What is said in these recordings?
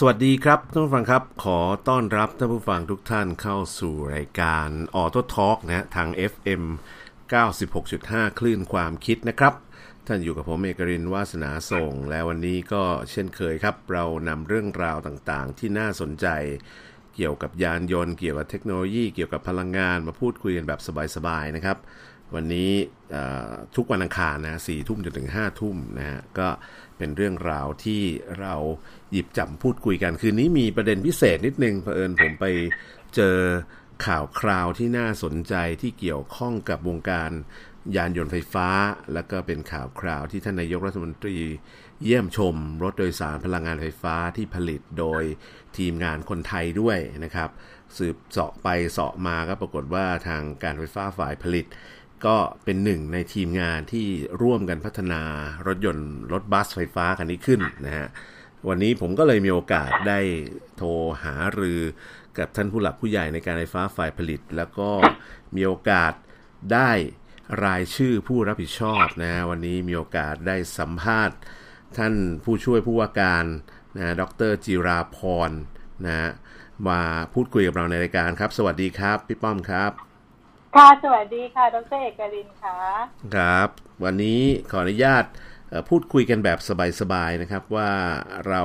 สวัสดีครับท่านผู้ฟังครับ ขอต้อนรับท่านผู้ฟังทุกท่านเข้าสู่รายการออโต้ทอล์กนะทาง FM 96.5 คลื่นความคิดนะครับ ท่านอยู่กับผมเอกรินวาสนาส่ง และวันนี้ก็เช่นเคยครับ เรานำเรื่องราวต่างๆ ที่น่าสนใจ เกี่ยวกับยานยนต์เกี่ยวกับเทคโนโลยีเกี่ยวกับพลังงานมาพูดคุยกันแบบสบายๆนะครับ วันนี้ทุกวันอังคารนะสี่ทุ่มจนถึงห้าทุ่มนะฮะก็เป็นเรื่องราวที่เรา หยิบจับพูดคุยกัน คืนนี้มีประเด็นพิเศษนิดนึงเผอิญผมไปเจอข่าวคราวที่น่าสนใจที่เกี่ยวข้องกับวงการยานยนต์ไฟฟ้า แล้วก็เป็นข่าวคราวที่ท่านนายกรัฐมนตรี เยี่ยมชมรถโดยสารพลังงานไฟฟ้าที่ผลิตโดยทีมงานคนไทยด้วยนะครับ สืบเสาะไปเสาะมาก็ปรากฏว่าทางการไฟฟ้าฝ่ายผลิต ก็เป็นหนึ่งในทีมงานที่ร่วมกันพัฒนารถยนต์รถบัสไฟฟ้าคันนี้ขึ้นนะฮะ วันนี้ผมก็เลยมีโอกาสได้โทรหารือกับท่านผู้หลักผู้ใหญ่ในการไฟฟ้าฝ่ายผลิต แล้วก็มีโอกาสได้รายชื่อผู้รับผิดชอบนะวันนี้มีโอกาสได้สัมภาษณ์ท่านผู้ช่วยผู้ว่าการนะดรจิราพรนะมาพูดคุยกับเราในรายการครับ สวัสดีครับ พี่ป้อมครับ ค่ะ สวัสดีค่ะ ดรเอกรินค่ะ ครับ วันนี้ขออนุญาต พูดคุยกันแบบสบายๆนะครับว่าเรา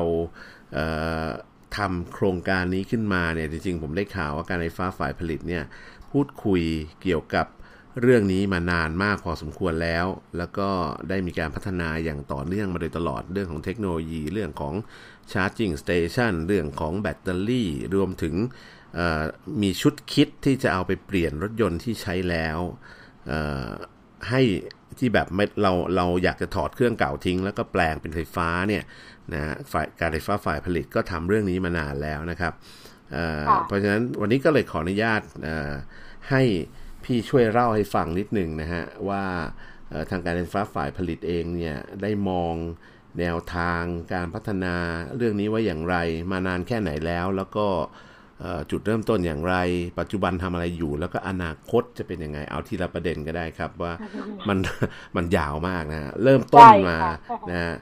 ทำโครงการนี้ขึ้นมาเนี่ยจริงๆ ผมได้ข่าวว่าการไฟฟ้าฝ่ายผลิตเนี่ยพูดคุยเกี่ยวกับเรื่องนี้มานานมากพอสมควรแล้ว แล้วก็ได้มีการพัฒนาอย่างต่อเนื่องมาโดยตลอดเรื่องของเทคโนโลยี เรื่องของชาร์จิ่งสเตชันเรื่องของแบตเตอรี่ รวมถึงมีชุดคิดที่จะเอาไปเปลี่ยนรถยนต์ที่ใช้แล้วให้ ที่แบบเราเราอยากจะถอดเครื่องเก่าทิ้ง แล้วก็แปลงเป็นไฟฟ้าเนี่ยนะฝ่ายการไฟฟ้าฝ่ายผลิตก็ทำเรื่องนี้มานานแล้วนะครับเพราะฉะนั้นวันนี้ก็เลยขออนุญาตให้พี่ช่วยเล่าให้ฟังนิดหนึ่งนะฮะว่าทางการไฟฟ้าฝ่ายผลิตเองเนี่ยได้มองแนวทางการพัฒนาเรื่องนี้ไว้อย่างไร มานานแค่ไหนแล้วแล้วก็ จุดเริ่มต้นอย่างไร ปัจจุบันทำอะไรอยู่ แล้วก็อนาคตจะเป็นยังไง เอาทีละประเด็นก็ได้ครับว่ามันมันยาวมากนะ เริ่มต้นมานะ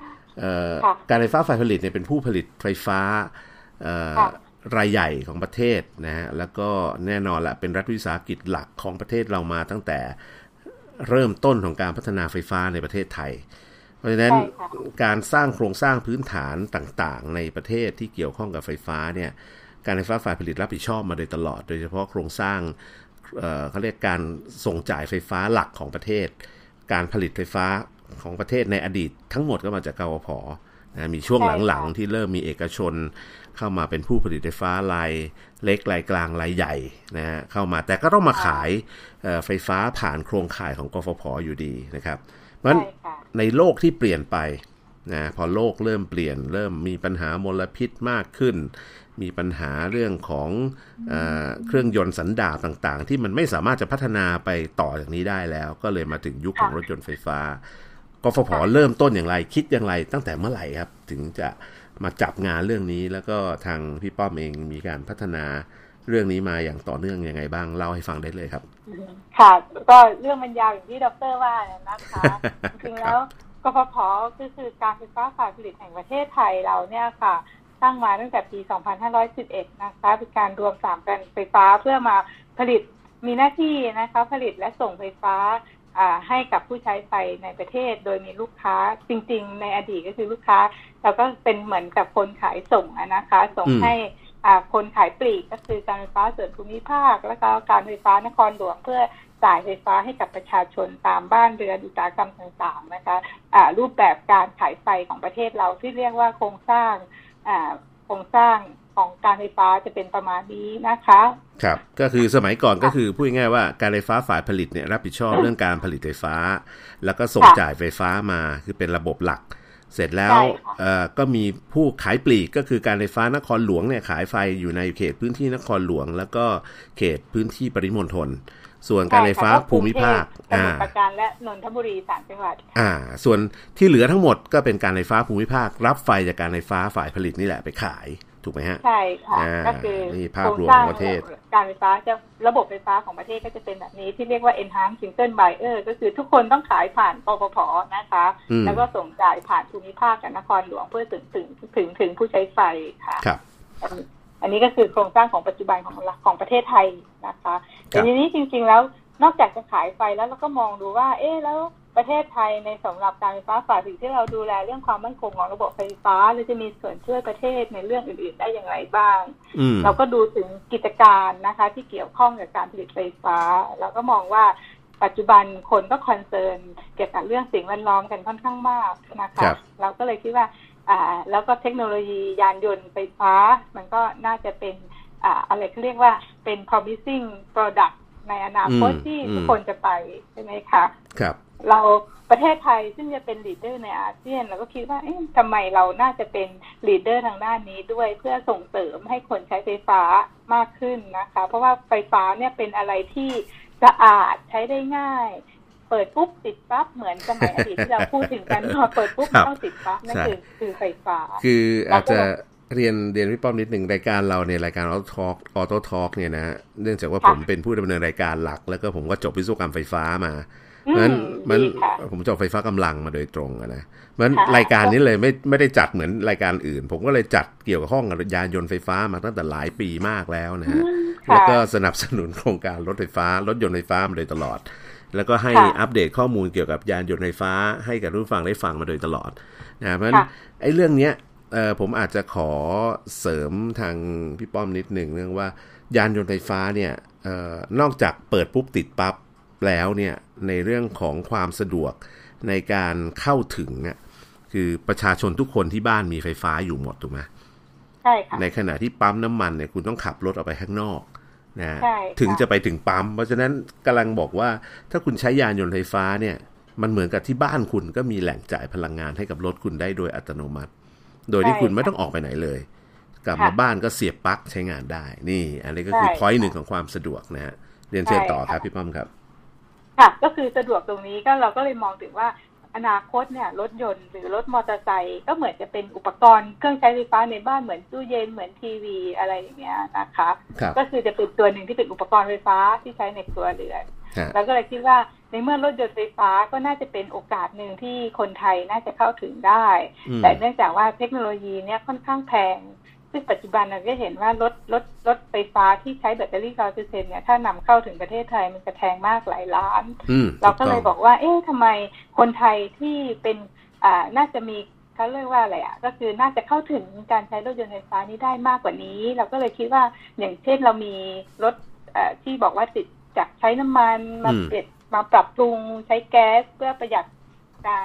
การไฟฟ้าฝ่ายผลิตเนี่ยเป็นผู้ผลิตไฟฟ้ารายใหญ่ของประเทศนะฮะแล้วก็แน่นอนแหละเป็นรัฐวิสาหกิจหลักของประเทศเรามาตั้งแต่เริ่มต้นของการพัฒนาไฟฟ้าในประเทศไทย เพราะฉะนั้นการสร้างโครงสร้างพื้นฐานต่างๆ ในประเทศที่เกี่ยวข้องกับไฟฟ้าเนี่ย การไฟฟ้าฝ่ายผลิตรับผิดชอบมาโดยตลอด โดยเฉพาะโครงสร้างเขาเรียกการส่งจ่ายไฟฟ้าหลักของประเทศ การผลิตไฟฟ้าของประเทศในอดีต ทั้งหมดก็มาจากกวพนะมีช่วงหลังๆ ที่เริ่มมีเอกชน เข้ามาเป็นผู้ผลิตไฟฟ้ารายเล็กรายกลางรายใหญ่นะฮะเข้ามาแต่ก็ต้องมาขายไฟฟ้าผ่านโครงข่ายของกฟผอยู่ดีนะครับเพราะฉะนั้นในโลกที่เปลี่ยนไปนะพอโลกเริ่มเปลี่ยน เริ่มมีปัญหามลพิษมากขึ้น มีปัญหาเรื่องของเอเครื่องยนต์สันดาปต่างๆ ที่มันไม่สามารถจะพัฒนาไปต่อจากนี้ได้แล้ว ก็เลยมาถึงยุคของรถยนต์ไฟฟ้ากฟผเริ่มต้นอย่างไรคิดอย่างไร ตั้งแต่เมื่อไหร่ครับ ถึงจะมาจับงานเรื่องนี้ แล้วก็ทางพี่ป้อมเองมีการพัฒนาเรื่องนี้มาอย่างต่อเนื่องยังไงบ้างเล่าให้ฟังได้เลยครับ ค่ะ ก็เรื่องมันยาวอย่างที่ดรว่านะคะจริงๆแล้วกฟผก็คือการไฟฟ้าฝ่ายผลิตแห่งประเทศไทยเราเนี่ยค่ะ ตั้งมาตั้งแต่ปี 2511 นะคะ เป็นการรวมสามการไฟฟ้าเพื่อมาผลิตมีหน้าที่นะคะผลิตและส่งไฟฟ้าให้กับผู้ใช้ไฟในประเทศ โดยมีลูกค้าจริง ๆ ในอดีตก็คือลูกค้าเราก็เป็นเหมือนกับคนขายส่งนะคะ ส่งให้คนขายปลีกก็คือการไฟฟ้าส่วนภูมิภาค แล้วก็การไฟฟ้านครหลวงเพื่อจ่ายไฟฟ้าให้กับประชาชนตามบ้านเรือนอุตสาหกรรมต่างๆนะคะะรูปแบบการขายไฟของประเทศเราที่เรียกว่าโครงสร้าง โครงสร้างของการไฟฟ้าจะเป็นประมาณนี้นะคะ ครับ ก็คือสมัยก่อนก็คือพูดง่ายๆว่าการไฟฟ้าฝ่ายผลิตเนี่ยรับผิดชอบเรื่องการผลิตไฟฟ้า แล้วก็ส่งจ่ายไฟฟ้ามาคือเป็นระบบหลัก เสร็จแล้วก็มีผู้ขายปลีกก็คือการไฟฟ้านครหลวงเนี่ยขายไฟอยู่ในเขตพื้นที่นครหลวง แล้วก็เขตพื้นที่ปริมณฑล ส่วนการไฟฟ้าภูมิภาคอ่าประการและนนทบุรีสามจังหวัดอ่า ส่วนที่เหลือทั้งหมดก็เป็นการไฟฟ้าภูมิภาค รับไฟจากการไฟฟ้าฝ่ายผลิตนี่แหละไปขายถูกไหมฮะ ใช่ค่ะอ่าก็คือนี่ภาพรวมของประเทศโคงสร้างการไฟฟ้าจะระบบไฟฟ้าของประเทศก็จะเป็นแบบนี้ที่เรียกว่า enhanced single buyer ก็คือทุกคนต้องขายผ่านปปพนะคะอืมแล้วก็ส่งจ่ายผ่านภูมิภาคกับนครหลวงเพื่อถึงถึงถึงถึงผู้ใช้ไฟค่ะครับ อันอันนี้ก็คือโครงสร้างของปัจจุบันของของประเทศไทยนะคะครัแต่บทีนี้จริง ๆ แล้วนอกจากจะขายไฟแล้วเราก็มองดูว่า เอ๊ะแล้วประเทศไทยในสำหรับการไฟฟ้าฝ่ายผลิตที่เราดูแลเรื่องความมั่นคงของระบบไฟฟ้าเราจะมีส่วนช่วยประเทศในเรื่องอื่น ๆ ได้อย่างไรบ้างอืมเราก็ดูถึงกิจการนะคะ ที่เกี่ยวข้องกับการผลิตไฟฟ้าเราก็มองว่าปัจจุบันคนก็ concern เกี่ยวกับเรื่องสิ่งแวดล้อมกันค่อนข้างมากนะคะครับเราก็เลยคิดว่า อ่าแล้วก็เทคโนโลยียานยนต์ไฟฟ้า มันก็น่าจะเป็นอ่าอะไรเขาเรียกว่าเป็น promising product ในอนาคตอืมที่อืมทุกคนจะไปใช่ไหมคะครับ เราประเทศไทยซึ่งจะเป็น leader ในอาเซียนเราก็คิดว่าเอ๊ะทำไมเราน่าจะเป็นleader ทางด้านนี้ด้วยเพื่อส่งเสริมให้คนใช้ไฟฟ้ามากขึ้นนะคะ เพราะว่าไฟฟ้าเนี่ยเป็นอะไรที่สะอาดใช้ได้ง่าย เปิดปุ๊บติดปั๊บเหมือนสมัยอดีตที่เราพูดถึงกันพอเปิดปุ๊บครับต้องติดปั๊บนั่นใช่คือคือไฟฟ้า คืออาจจะแล้วก็เรียนเรียนพี่ป้อมนิดหนึ่งรายการเราเนี่ยรายการออโต้ทอล์กออโต้ทอล์กเนี่ยนะเนื่องจากว่าค่ะผมเป็นผู้ดำเนินรายการหลัก แล้วก็ผมก็จบวิศวกรรมไฟฟ้ามาอืเพราะฉะนั้นมันดีค่ะผมจบไฟฟ้ากำลังมาโดยตรงอะนะเพราะฉะนั้นค่ะรายการนี้เลยไม่ไม่ได้จัดเหมือนรายการอื่น ผมก็เลยจัดเกี่ยวกับห้องกับยานยนต์ไฟฟ้ามาตั้งแต่หลายปีมากแล้วนะฮะอืมแล้วก็ค่ะสนับสนุนโครงการรถไฟฟ้ารถยนต์ไฟฟ้ามาโดยตลอด แล้วก็ให้ค่ะอัปเดตข้อมูลเกี่ยวกับยานยนต์ไฟฟ้า ให้กับผู้ฟังได้ฟังมาโดยตลอดนะเพราะฉะนั้นค่ะไอ้เรื่องเนี้ยเออผมอาจจะขอเสริมทางพี่ป้อมนิดหนึ่งเรื่องว่ายานยนต์ไฟฟ้าเนี่ยเออนอกจากเปิดปุ๊บติดปั๊บแล้วเนี่ยในเรื่องของความสะดวกในการเข้าถึงอะคือประชาชนทุกคนที่บ้านมีไฟฟ้าอยู่หมดถูกไหมใช่ค่ะในขณะที่ปั๊มน้ำมันเนี่ยคุณต้องขับรถออกไปข้างนอก นะใช่ค่ะถึงจะไปถึงปั๊ม เพราะฉะนั้นกำลังบอกว่าถ้าคุณใช้ยานยนต์ไฟฟ้าเนี่ย มันเหมือนกับที่บ้านคุณก็มีแหล่งจ่ายพลังงานให้กับรถคุณได้โดยอัตโนมัติ โดยที่คุณไม่ต้องออกไปไหนเลย กลับมาบ้านก็เสียบปลั๊กใช้งานได้ นี่ อันนี้ก็คือพอยต์หนึ่งของความสะดวกนะฮะเรียนเชิญต่อครับพี่ป้อมครับ ค่ะ ก็คือสะดวกตรงนี้ก็เราก็เลยมองถึงว่า อนาคตเนี่ยรถยนต์หรือรถมอเตอร์ไซค์ก็เหมือนจะเป็นอุปกรณ์เครื่องใช้ไฟฟ้าในบ้านเหมือนตู้เย็นเหมือนทีวีอะไรอย่างเงี้ยนะคะครับก็คือจะเป็นตัวหนึ่งที่เป็นอุปกรณ์ไฟฟ้าที่ใช้ในครัวเรือนฮะแล้วก็เลยคิดว่าในเมื่อรถยนต์ไฟฟ้าก็น่าจะเป็นโอกาสหนึ่งที่คนไทยน่าจะเข้าถึงได้อืมแต่เนื่องจากว่าเทคโนโลยีเนี่ยค่อนข้างแพง ซึ่งปัจจุบันเราก็เห็นว่ารถรถรถไฟฟ้าที่ใช้แบตเตอรี่ร้อยเปอร์เซ็นเนี่ยถ้านำเข้าถึงประเทศไทยมันจะแพงมากหลายล้านอืมเราก็เลยถูบอกว่า เอ๊ะทำไมคนไทยที่เป็นอ่าน่าจะมีเขาเรียกว่าอะไรอะก็คือน่าจะเข้าถึงการใช้รถยนต์ไฟฟ้านี้ได้มากกว่านี้ เราก็เลยคิดว่าอย่างเช่นเรามีรถเอ่อที่บอกว่าติดจากใช้น้ำมันมาอืมเปลี่ยนมาปรับปรุงใช้แก๊สเพื่อประหยัดการ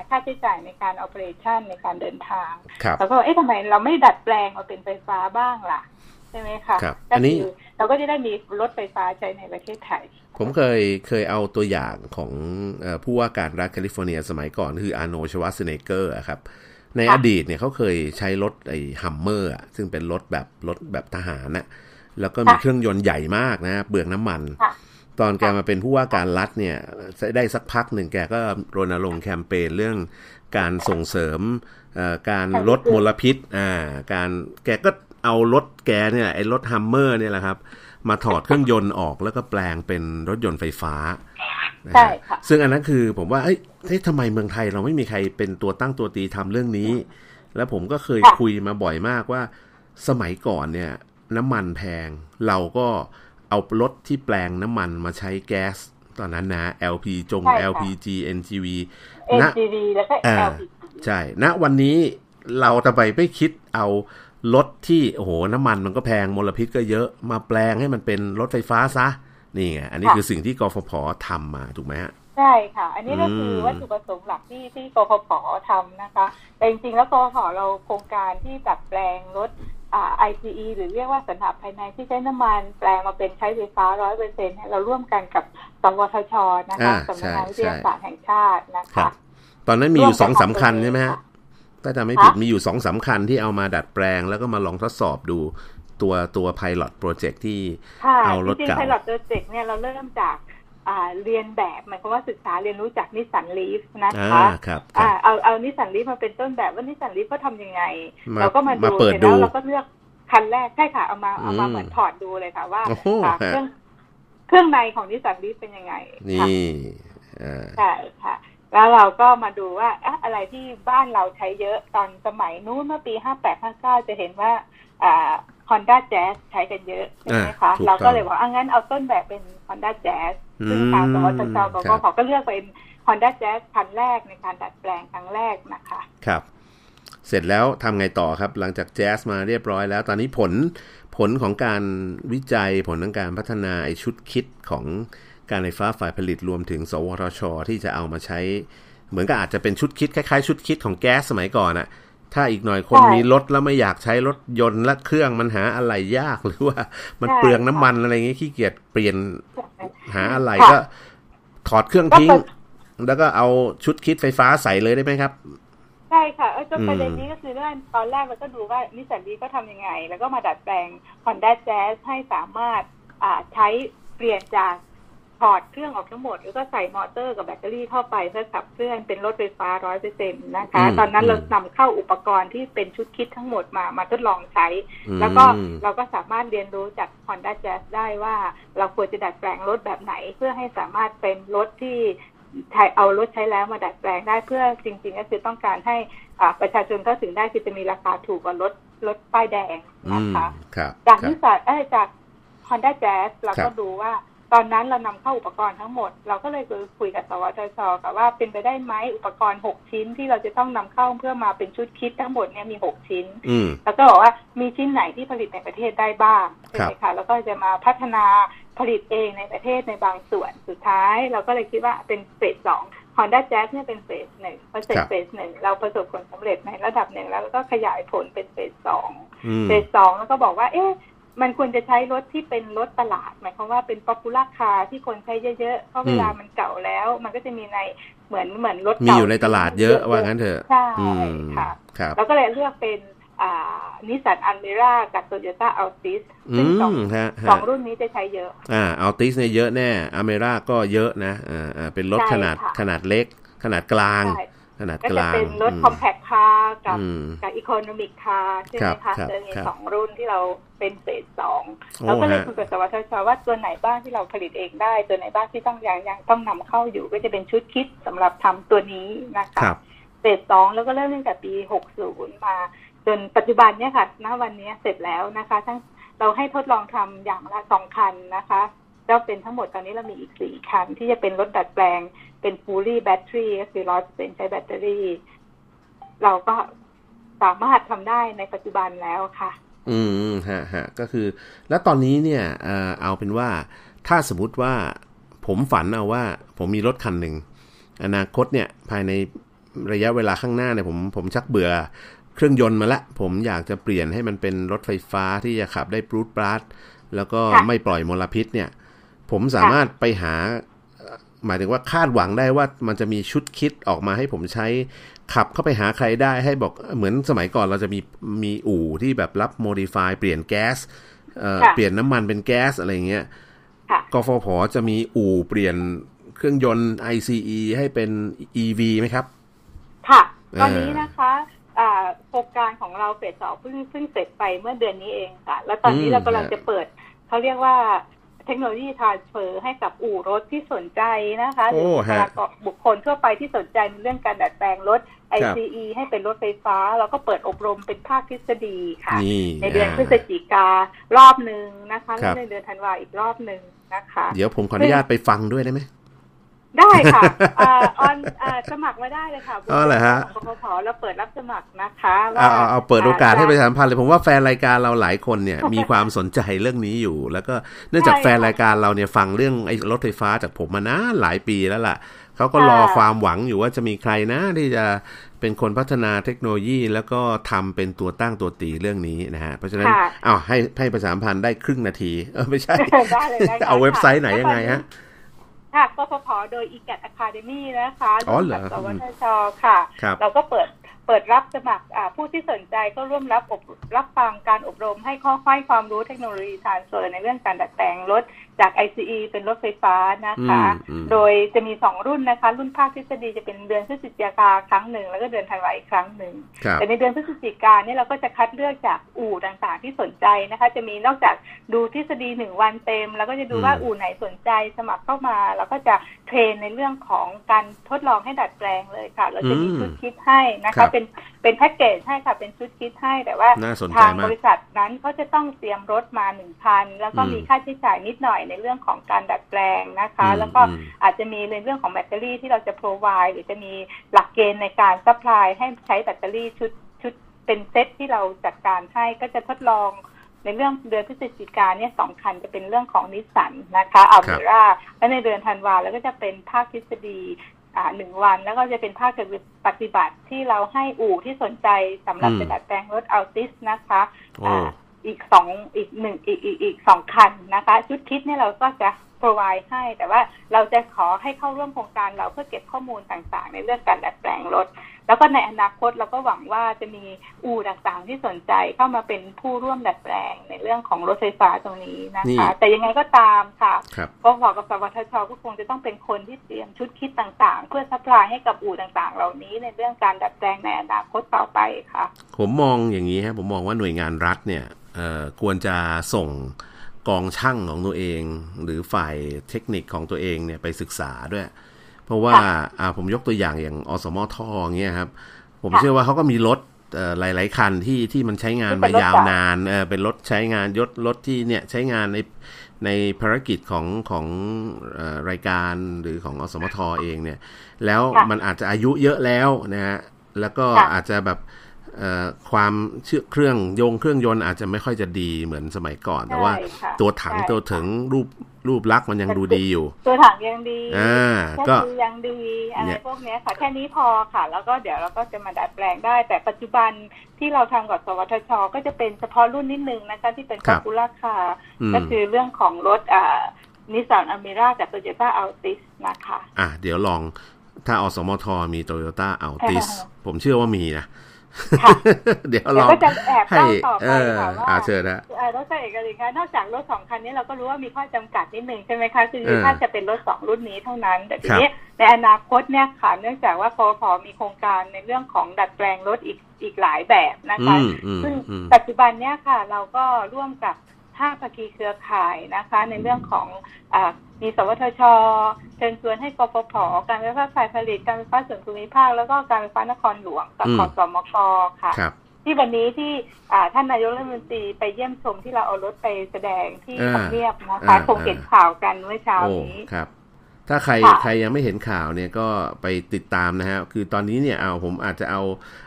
ค่าใช้จ่ายในการ o p e r a t i o n ในการเดินทางครับเราก็บอกเอ๊ะทำไมเราไม่ดัดแปลงมาเป็นไฟฟ้าบ้างล่ะใช่ไหมคะครับก็อันนี้คือเราก็จะได้มีรถไฟฟ้าใช้ในประเทศไทย ผมเคยเคยเอาตัวอย่างของเออผู้ว่าการรัฐแคลิฟอร์เนียสมัยก่อนคืออาร์โนชวัสเนเกอร์ครับในค่ะอดีตเนี่ยเขาเคยใช้รถไอ้ฮัมเมอร์ซึ่งเป็นรถแบบรถแบบทหารนะแล้วก็มีค่ะเครื่องยนต์ใหญ่มากนะเปลืองน้ำมันค่ะ ตอนแกมาเป็นผู้ว่าการรัฐเนี่ยได้สักพักหนึ่งแกก็รณรงค์แคมเปญเรื่องการส่งเสริมเอ่อการลดมลพิษอ่าการแกก็เอารถแกเนี่ยไอ้รถฮัมเมอร์เนี่ยแหละครับ มาถอดเครื่องยนต์ออกแล้วก็แปลงเป็นรถยนต์ไฟฟ้านะใช่ฮะค่ะซึ่งอันนั้นคือผมว่าเอ้ยเฮ้ยทำไมเมืองไทยเราไม่มีใครเป็นตัวตั้งตัวตีทำเรื่องนี้ แล้วผมก็เคยค่ะคุยมาบ่อยมากว่าสมัยก่อนเนี่ย น้ำมันแพงเราก็ เอารถที่แปลงน้ำมันมาใช้แก๊สตอนนั้นนะ LP จงใช่ค่ะ LPG NGV ณ NGV แล้วก็อ่า LPG ใช่ณวันนี้เราทำไมไม่คิดเอารถที่โอ้โหน้ำมันมันก็แพงมลพิษก็เยอะมาแปลงให้มันเป็นรถไฟฟ้าซะ นี่ไง อันนี้ค่ะคือสิ่งที่กฟผทำมาถูกไหมฮะใช่ค่ะ อันนี้ก็คืออมวัตถุประสงค์หลักที่ที่กฟผทำนะคะ แต่จริงๆแล้วกฟผเราโครงการที่ดัดแปลงรถ อ่า ICE หรือเรียกว่าสันดาปภายในที่ใช้น้ำมันแปลงมาเป็นใช้ไฟฟ้าร้อยเปอร์เซ็นต์เราร่วมกันกับสวทชนะคะอ่าสำนักงานใช่วิทยาศาสตร์แห่งชาตินะคครับตอนนั้นมีอยู่ร่สวมกันสามคันทำตรงนี้ใช่ไหมฮะค่ะถ้าจำไม่ผิดฮะมีอยู่สองสามคันที่เอามาดัดแปลงแล้วก็มาลองทดสอบดูตัวตัว pilot project ที่ค่ะเอารถจริงเก่าๆ Pilot Project เนี่ยเราเริ่มจากอ่า เรียนแบบหมายความว่าศึกษาเรียนรู้จากนิสสันลีฟนะอ่าคะครับอ่ารับเอาเอานิสสันลีฟมาเป็นต้นแบบว่านิสสันลีฟเขาทำยังไงมาเราก็มาดูมาเปิดเสร็จแล้วดูเราก็เลือกคันแรกใช่ค่ะเอามาเอามาเหมือนถอดดูเลยค่ะว่าเครื่องเครื่องในของนิสสันลีฟเป็นยังไง นี่ใช่ค่ะแล้วเราก็มาดูว่าอะอะไรที่บ้านเราใช้เยอะตอนสมัยนู้นเมื่อปีห้าแปดห้าเก้าจะเห็นว่าอ่า Honda Jazz ใช้กันเยอะใช่ไหมคะเราก็เลยบอกอะงั้นเอาต้นแบบเป็น Honda Jazz ซึ่งทางสวทชบกขก็เลือกเป็น Honda Jazz คันแรกในการดัดแปลงครั้งแรกนะคะครับ เสร็จแล้วทำไงต่อครับ หลังจากแจ๊สมาเรียบร้อยแล้ว ตอนนี้ผลผลของการวิจัยผลของการพัฒนาไอชุดคิดของการไฟฟ้าฝ่ายผลิตรวมถึง สวทช ที่จะเอามาใช้ เหมือนกับอาจจะเป็นชุดคิดคล้ายๆ ชุดคิดของแก๊สสมัยก่อนอะ ถ้าอีกหน่อยคนมีรถแล้วไม่อยากใช้รถยนต์และเครื่องมันหาอะไรยากหรือว่ามันเปลืองน้ำมันอะไรเงี้ยขี้เกียจเปลี่ยนหาอะไรก็ ถอดเครื่องทิ้ง แล้วก็เอาชุดคิดไฟฟ้าใส่เลยได้ไหมครับใช่ค่ะเออประเด็นนี้ก็คือว่าตอนแรกเราก็ดูว่านิสสันลีฟเขาทำยังไง แล้วก็มาดัดแปลง Honda Jazz ให้สามารถอ่าใช้เปลี่ยนจากถ อดเครื่องออกทั้งหมด แล้วก็ใส่มอเตอร์กับแบตเตอรี่เข้าไปเพื่อขับเคลื่อนเป็นรถไฟฟ้าร้อยเปอร์เซ็นต์นะคะ ตอนนั้นเรานำเข้าอุปกรณ์ที่เป็นชุด kit ทั้งหมดมามาทดลองใช้ แล้วก็เราก็สามารถเรียนรู้จาก Honda Jazz ได้ว่าเราควรจะดัดแปลงรถแบบไหน เพื่อให้สามารถเป็นรถที่ใช้เอารถใช้แล้วมาดัดแปลงได้เพื่อจริง ๆ ก็คือต้องการให้ประชาชนเข้าถึงได้คือจะมีราคาถูกกว่ารถรถป้ายแดงนะคะจากที่สัตว์จาก Honda Jazz เราก็ดูว่า ตอนนั้นเรานำเข้าอุปกรณ์ทั้งหมด เราก็เลยคุยกับสวทชกับว่าเป็นไปได้ไหมอุปกรณ์หกชิ้นที่เราจะต้องนำเข้าเพื่อมาเป็นชุดคิดทั้งหมดเนี่ยมีหกชิ้น แล้วก็บอกว่ามีชิ้นไหนที่ผลิตในประเทศได้บ้างใช่ไหมคะแล้วก็จะมาพัฒนาผลิตเองในประเทศในบางส่วนสุดท้าย เราก็เลยคิดว่าเป็นเฟสสองฮอนด้าแจ๊สเนี่ยเป็น phase หนึ่งพอเสร็จ phase หนึ่งเราประสบผลสำเร็จในระดับหนึ่งแล้วก็ขยายผลเป็น phase สอง phase สองแล้วก็บอกว่าเอ๊ะ มันควรจะใช้รถที่เป็นรถตลาด หมายความว่าเป็น popular car ที่คนใช้เยอะๆ เพราะเวลามันเก่าแล้ว มันก็จะมีในเหมือนเหมือนรถมีอยู่ในตลาดเยอะว่างั้นเถอะใช่ค่ะแล้วก็เลยเลือกเป็นนิสสันอัลเมร่ากับโตโยต้าอัลติสซึ่งสองสองรุ่นนี้จะใช้เยอะ อ่าอัลติสเนี่ยเยอะแน่อัลเมร่าก็เยอะนะอ่าเป็นรถขนาดขนาดเล็ก ขนาดกลาง ขนาดกลางก็จะเป็นรถ compact car กับกับ economic car ใช่ไหมคะจะมีสองรุ่นที่เราเป็น phase สองเราก็เลยคุยกับสวัสดิ์ชว่าตัวไหนบ้างที่เราผลิตเองได้ ตัวไหนบ้างที่ต้องยังยังต้องนำเข้าอยู่ก็จะเป็นชุด kit สำหรับทำตัวนี้นะคะ phase สองแล้วก็เริ่มตั้งแต่ปีหกศูนย์มา จนปัจจุบันเนี่ยค่ะณวันนี้เสร็จแล้วนะคะ ทั้งเราให้ทดลองทำอย่างละสองคันนะคะก็เป็นทั้งหมดตอนนี้เรามีอีกสี่คันที่จะเป็นรถดัดแปลง เป็นฟูลี่แบตเตอรี่ก็คือร้อยเปอร์เซ็นใช้แบตเตอรี่ เราก็สามารถทำได้ในปัจจุบันแล้วค่ะ อืมฮะฮะก็คือ แล้วตอนนี้เนี่ยเอาเป็นว่าถ้าสมมติว่าผมฝันเอาว่า ผมมีรถคันหนึ่งอนาคตเนี่ยภายในระยะเวลาข้างหน้าเนี่ยผมผมชักเบื่อเครื่องยนต์มาละ ผมอยากจะเปลี่ยนให้มันเป็นรถไฟฟ้าที่จะขับได้ปรูดปราดแล้วก็ไม่ปล่อยมลพิษเนี่ย ผมสามารถไปหา หมายถึงว่าคาดหวังได้ว่ามันจะมีชุดคิดออกมาให้ผมใช้ขับเข้าไปหาใครได้ให้บอกเหมือนสมัยก่อนเราจะมีมีอู่ที่แบบรับโมดิฟายเปลี่ยนแก๊สเปลี่ยนน้ำมันเป็นแก๊สอะไรเงี้ยกฟผจะมีอู่เปลี่ยนเครื่องยนต์ ICE ให้เป็น EV ไหมครับ ค่ะ ตอนนี้นะคะโครงการของเราเฟสสองเพิ่งเพิ่งเสร็จไปเมื่อเดือนนี้เองค่ะ แล้วตอนนี้เรากำลังจะเปิดเขาเรียกว่า เทคโนโลยีทรานสเฟอร์ให้กับอู่รถที่สนใจนะคะหรือบุคคลทั่วไปที่สนใจในเรื่องการดัดแปลงรถ ICE ให้เป็นรถไฟฟ้าเราก็เปิดอบรมเป็นภาคทฤษฎีค่ะ ในเดือนพฤศจิการอบหนึ่งนะคะแล้วในเดือนธันวาอีกรอบหนึ่งนะคะ เดี๋ยวผมขออนุญาตไปฟังด้วยได้ไหม ได้ค่ะออนสมัครมาได้เลยค่ะอ๋อเหรอฮะปพเราเปิดรับสมัครนะคะเอาเอาเปิดโอกาสให้ประชาสัมพันธ์เลยผมว่าแฟนรายการเราหลายคนเนี่ยมีความสนใจเรื่องนี้อยู่ แล้วก็เนื่องจากแฟนรายการเราเนี่ยฟังเรื่องไอ้รถไฟฟ้าจากผมมานานหลายปีแล้วล่ะเขาก็รอความหวังอยู่ว่าจะมีใครนะที่จะเป็นคนพัฒนาเทคโนโลยี แล้วก็ทำเป็นตัวตั้งตัวตีเรื่องนี้นะฮะเพราะฉะนั้นเอาให้ให้ประชาสัมพันธ์ได้ครึ่งนาทีเออไม่ใช่เอาเว็บไซต์ไหนยังไงฮะ ค่ะกพพโดย e g a t Academy นะคะร่วมกับสวทชค่ะ เราก็เปิดเปิดรับสมัครผู้ที่สนใจก็ร่วมรับอบรับฟังการอบรมให้ข้อค่อยความรู้เทคโนโลยีทรานสเฟอร์ในเรื่องการดัดแปลงรถ จาก ICE เป็นรถไฟฟ้านะคะ โดยจะมีสองรุ่นนะคะ รุ่นภาคทฤษฎีจะเป็นเดือนพฤศจิกาครั้งหนึ่ง แล้วก็เดือนธันวาอีกครั้งหนึ่ง แต่ในเดือนพฤศจิกาเนี่ยเราก็จะคัดเลือกจากอู่ต่างๆ ที่สนใจนะคะ จะมีนอกจากดูทฤษฎีหนึ่งวันเต็ม แล้วก็จะดูว่าอู่ไหนสนใจสมัครเข้ามา แล้วก็จะเทรนในเรื่องของการทดลองให้ดัดแปลงเลยค่ะ เราจะมีชุดคิดให้นะคะ เป็นเป็นแพ็กเกจให้ค่ะ เป็นชุดคิดให้แต่ว่าทางบริษัทนั้นเขาจะต้องเตรียมรถมาหนึ่งคันแล้วก็มีค่าใช้จ่ายนิดหน่อยในเรื่องของการดัดแปลงนะคะ แล้วก็อาจจะมีในเรื่องของแบตเตอรี่ที่เราจะ provide หรือจะมีหลักเกณฑ์ในการ supply ให้ใช้แบตเตอรี่ชุดชุดเป็นเซตที่เราจัดการให้ก็จะทดลองในเรื่องเดือนพฤศจิกาเนี่ยสองคันจะเป็นเรื่องของนิสสันนะคะอัลเมร่าและในเดือนธันวาแล้วก็จะเป็นภาคทฤษฎีอ่าหนึ่งวัน แล้วก็จะเป็นภาคปฏิบัติที่เราให้อู่ที่สนใจสำหรับจะดัดแปลงรถอัลติสนะคะ อ่าอีกสองอีกหนึ่งอีกอีกอีกสองคันนะคะ ชุด kit เนี่ยเราก็จะ provide ให้ แต่ว่าเราจะขอให้เข้าร่วมโครงการเราเพื่อเก็บข้อมูลต่างๆ ในเรื่องการดัดแปลงรถ แล้วก็ในอนาคตเราก็หวังว่าจะมีอู่ต่างๆ ที่สนใจเข้ามาเป็นผู้ร่วมดัดแปลงในเรื่องของรถไฟฟ้าตรงนี้นะคะ แต่ยังไงก็ตามค่ะกฟผกับสวทชก็คงจะต้องเป็นคนที่เตรียมชุด kit ต่างๆ เพื่อ supply ให้กับอู่ต่างๆ เหล่านี้ในเรื่องการดัดแปลงในอนาคตต่อไปค่ะ ผมมองอย่างนี้ครับผมมองว่าหน่วยงานรัฐเนี่ย ควรจะส่งกองช่างของตัวเอง หรือฝ่ายเทคนิคของตัวเองเนี่ยไปศึกษาด้วย เพราะว่าอ่าผมยกตัวอย่างอย่างอสมท่อเงี้ยครับ ผมเชื่อว่าเขาก็มีรถหลาย ๆ คันที่ที่มันใช้งานมายาวนานเออเป็นรถใช้งานยศรถที่เนี่ยใช้งานในในภารกิจของของรายการหรือของอสมทเองเนี่ย แล้วมันอาจจะอายุเยอะแล้วนะฮะแล้วก็อาจจะแบบ ความเชื่อเครื่องโยงเครื่องยนต์อาจจะไม่ค่อยจะดีเหมือนสมัยก่อน แต่ว่าตัวถังตัวถึงรูปรูปลักษณ์มันยังดูดีอยู่ ตัวถังยังดีอ่าก็ยังดีอะไรพวกนี้ค่ะแค่นี้พอค่ะ แล้วก็เดี๋ยวเราก็จะมาดัดแปลงได้ แต่ปัจจุบันที่เราทำกับสวทช ก็จะเป็นเฉพาะรุ่นนิดนึงนะคะที่เป็น popular car ก็คือเรื่องของรถอ่านิสสันอัลเมร่ากับโตโยต้าอัลติสนะคะอะเดี๋ยวลองถ้าอสมทมีโตโยต้าอัลติสผมเชื่อว่ามีนะ เดี๋ยวเราก็จะแอบเล่าต่อไปค่ะว่าเชิญนะรถเอกลิคะนอกจากรถสองคันนี้เราก็รู้ว่ามีข้อจำกัดนิดนึงใช่ไหมคะคือถ้าจะเป็นรถสองรุ่นนี้เท่านั้น แต่ทีนี้ในอนาคตเนี่ยค่ะเนื่องจากว่าพอพอมีโครงการในเรื่องของดัดแปลงรถอีกอีกหลายแบบนะคะ ซึ่งปัจจุบันเนี่ยค่ะ เราก็ร่วมกับห้าภาคีเครือข่ายนะคะ ในเรื่องของอมีสวทชเชิญชวนให้กฟผการไฟฟ้าฝ่ายผลิตการไฟฟ้าส่วนภูมิภาค แล้วก็การไฟฟ้านครหลวงกับขอสมกค่ะที่วันนี้ที่ท่านนายกรัฐมนตรีไปเยี่ยมชมที่เราเอารถไปแสดงที่ทำเนียบนะคะคงเห็นข่าวกันเมื่อเช้านี้ครับ ถ้าใครใครยังไม่เห็นข่าวเนี่ยก็ไปติดตามนะฮะคือตอนนี้เนี่ยเอาผมอาจจะเอา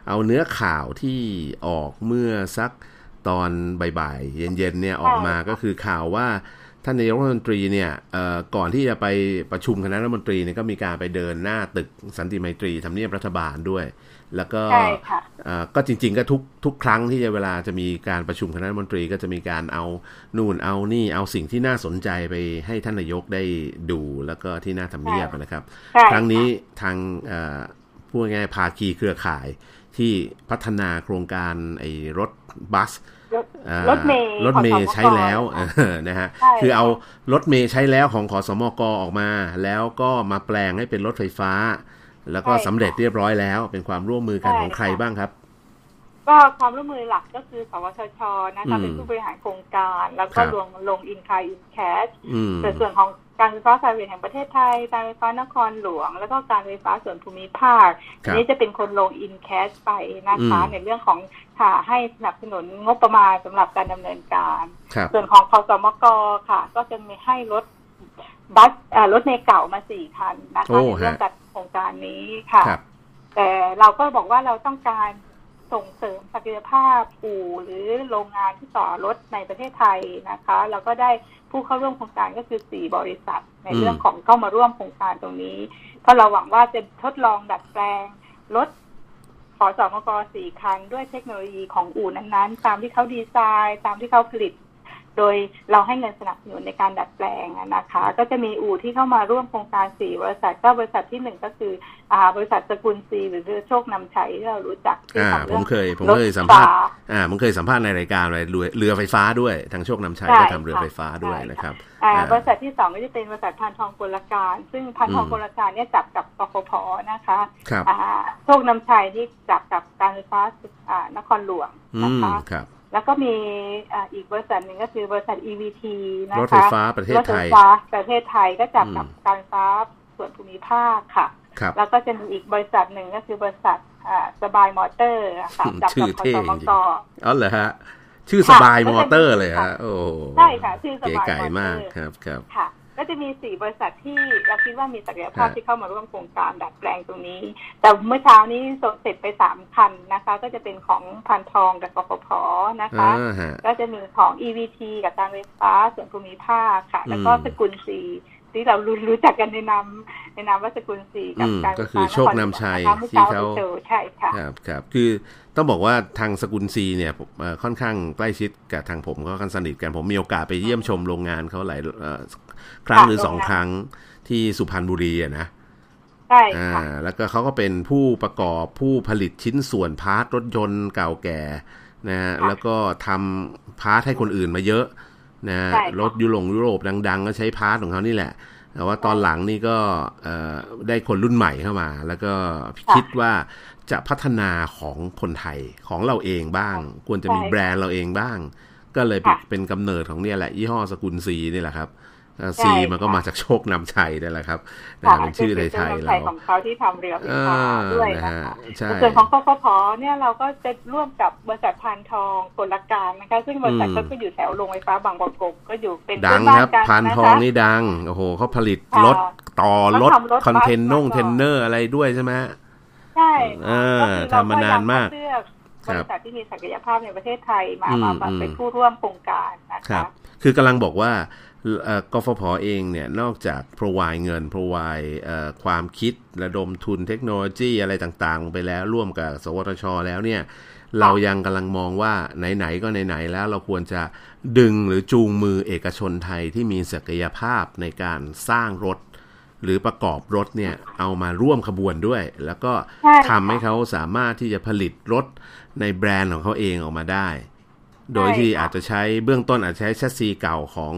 เอาเนื้อข่าวที่ออกเมื่อสัก ตอนบ่ายๆเย็นๆเนี่ยออกมาก็คือข่าวว่าท่านนายกรัฐมนตรีเนี่ยก่อนที่จะไปประชุมคณะรัฐมนตรีเนี่ยก็มีการไปเดินหน้าตึกสันติไมตรีทำเนียบรัฐบาลด้วย แล้วก็ก็จริง ๆ ก็ทุกทุกครั้งที่จะเวลาจะมีการประชุมคณะรัฐมนตรี ก็จะมีการเอานู่นเอานี่เอาสิ่งที่น่าสนใจไปให้ท่านนายกได้ดูแล้วก็ที่น่าทำเนียบนะครับ ครั้งนี้ทางผู้ง่ายภาคีเครือข่ายที่พัฒนาโครงการไอ้รถ บัสรถเมย์รถเมย์ใช้แล้วนะฮะคือเอารถเมย์ใช้แล้วของขอสมกออกมา แล้วก็มาแปลงให้เป็นรถไฟฟ้า แล้วก็สำเร็จเรียบร้อยแล้ว เป็นความร่วมมือกันของใครบ้างครับ ก็ความร่วมมือหลักก็คือสวทชนะคะเป็นผู้บริหารโครงการ แล้วก็ลงลงอินคายอินแคชแต่ส่วนของ การไฟฟ้าฝ่ายผลิตแห่งประเทศไทย การไฟฟ้านครหลวง แล้วก็การไฟฟ้าส่วนภูมิภาค นี้จะเป็นคนลงอินแคชไปนะคะในเรื่องของค่ะให้สนับสนุนงบประมาณสำหรับการดำเนินการ ส่วนของคอสมกค่ะ ก็จะมีให้รถบัสรถเมล์เก่ามาสี่คันนะคะในเรื่องจัดโครงการนี้ค่ะ แต่เราก็บอกว่าเราต้องการ ส่งเสริมศักยภาพอู่หรือโรงงานที่ต่อรถในประเทศไทยนะคะเราก็ได้ผู้เข้าร่วมโครงการก็คือสี่บริษัท ในเรื่องของเข้ามาร่วมโครงการตรงนี้ เพราะเราหวังว่าจะทดลองดัดแปลงรถขอสอมกสี่คันด้วยเทคโนโลยีของอู่นั้นๆ ตามที่เขาดีไซน์ ตามที่เขาผลิต โดยเราให้เงินสนับสนุนในการดัดแปลงนะคะ ก็จะมีอู่ที่เข้ามาร่วมโครงการสี่บริษัทก็บริษัทที่หนึ่งก็คืออ่าบริษัทสกุลซีหรือโชคนำชัยที่เรารู้จักที่อ่าทำผเรื่มองเคยผมรถเคยสัมภาษณ์ฟ้าอ่าผมเคยสัมภาษณ์ในรายการเลยเรือเรือไฟฟ้าด้วยทางโชคนำชัยใช่ก็ทำเรือค่ะไฟฟ้าด้วยใช่ค่ะนะครับอ่าอ่าบริษัทที่สองก็จะเป็นบริษัทพันทองกลการ ซึ่งพันทองอืมกลการเนี่ยจับกับกฟผนะคะครับอ่าโชคนำชัยที่จับกับการไฟฟ้าอ่านครหลวงอืนะมคะครับ แล้วก็มีอ่าอีกบริษัทหนึ่งก็คือบริษัท EVT นะคะรถไฟฟ้าประเทศรถไทไฟยฟ้าประเทศไทยก็จับกับอืมการไฟฟ้าส่วนภูมิภาคค่ะครับแล้วก็จะมีอีกบริษัทหนึ่งก็คือบริษัทอ่าสบายมอเตอร์อะค่ะจับชื่กับอขเท่สจมริงกอ๋อเหรอฮะ ชื่อสบายค่ะมอเตอร์เลยค่ะฮะโอ้ใช่ค่ะ ชื่อสเก๋บายไก่มอเตอร์มากครับครับค่ะ ก็จะมีสี่บริษัทที่เราคิดว่ามีศักยภาพฮะที่เข้ามาร่วมโครงการดัดแปลงตรงนี้ แต่เมื่อเช้านี้ส่งเสร็จไปสามคันนะคะ ก็จะเป็นของพันทองกับกฟผนะคะอ่าฮะก็จะมีของ EVT กับการไฟฟ้าส่วนภูมิภาคค่ะ แล้วก็อืมสกุลสีที่เรารู้รู้จักกันในนามในนามว่าสกุลซีกับอืมการไฟก็ฟ้าคือโชคนำชัยนครหลวงนะคะเมื่อที่เช้าเขาไปเจอใช่ค่ะครับครับคือต้องบอกว่าทางสกุลซีเนี่ยผมเอ่อค่อนข้างใกล้ชิดกับทางผมก็ค่อนข้างสนิทกันผมมีโอกาสไปเยี่ยมชมโรงงานเขาหลายเอ่อ ครั้งค่ะหรือสองโรงงานครั้งที่สุพรรณบุรีอะนะใช่อ่าค่ะแล้วก็เขาก็เป็นผู้ประกอบผู้ผลิตชิ้นส่วน part รถยนต์เก่าแก่นะฮะค่ะแล้วก็ทำ part ให้คนอื่นมาเยอะนะฮะใช่ค่ะรถยุโรปยุโรปดัง ๆ ก็ใช้ part ของเขานี่แหละ แต่ว่าตอนหลังนี่ก็เอ่อได้คนรุ่นใหม่เข้ามา แล้วก็คิดว่าจะพัฒนาของคนไทยของเราเองบ้าง ควรจะมีใช่แบรนด์เราเองบ้าง ก็เลยค่ะเป็นกำเนิดของเนี่ยแหละยี่ห้อสกุลซีนี่แหละครับใช่ ซีมันก็ค่ะมาจากโชคนำชัยนี่แหละครับนะค่ะเป็นชื่อไทยๆคือเราของเขาที่ทำเรือไฟอ่าฟ้าด้วยนะนะฮะคะใช่ส่วนของกฟผเนี่ยเราก็จะร่วมกับบริษัทพานทองกลการนะคะซึ่งบริษัทอืมเขาก็อยู่แถวโรงไฟฟ้าบางประกงก็อยู่เป็นดังเพื่อนครับกันพานนะทองคะนี่ดังโอ้โหเขาผลิตค่ะรถต่อรถเขาทำรถคอนเทนบันสงมาก่อนเทนเนอร์อะไรด้วยใช่ไหมใช่เออก็คือทำมานานมากเรพยยคัดเลือกบริษัทที่มีศักยภาพในประเทศไทยมาอืมมามาอืมเป็นผู้ร่วมโครงการนะครัคะบคือกำลังบอกว่าเอ่อ กฟผเองเนี่ยนอกจาก provide เงิน provide ความคิดระดมทุนเทคโนโลยีอะไรต่างๆ ลงไปแล้วร่วมกับ สวทช แล้วเนี่ยเรายังกำลังมองว่าไหนๆก็ไหนๆแล้วเราควรจะดึงหรือจูงมือเอกชนไทยที่มีศักยภาพในการสร้างรถ หรือประกอบรถเนี่ยเอามาร่วมขบวนด้วย แล้วก็ทำให้เขาสามารถที่จะผลิตรถในแบรนด์ของเขาเองออกมาได้ โดยที่อาจจะใช้เบื้องต้นอาจจะใช้แชสซีเก่าของ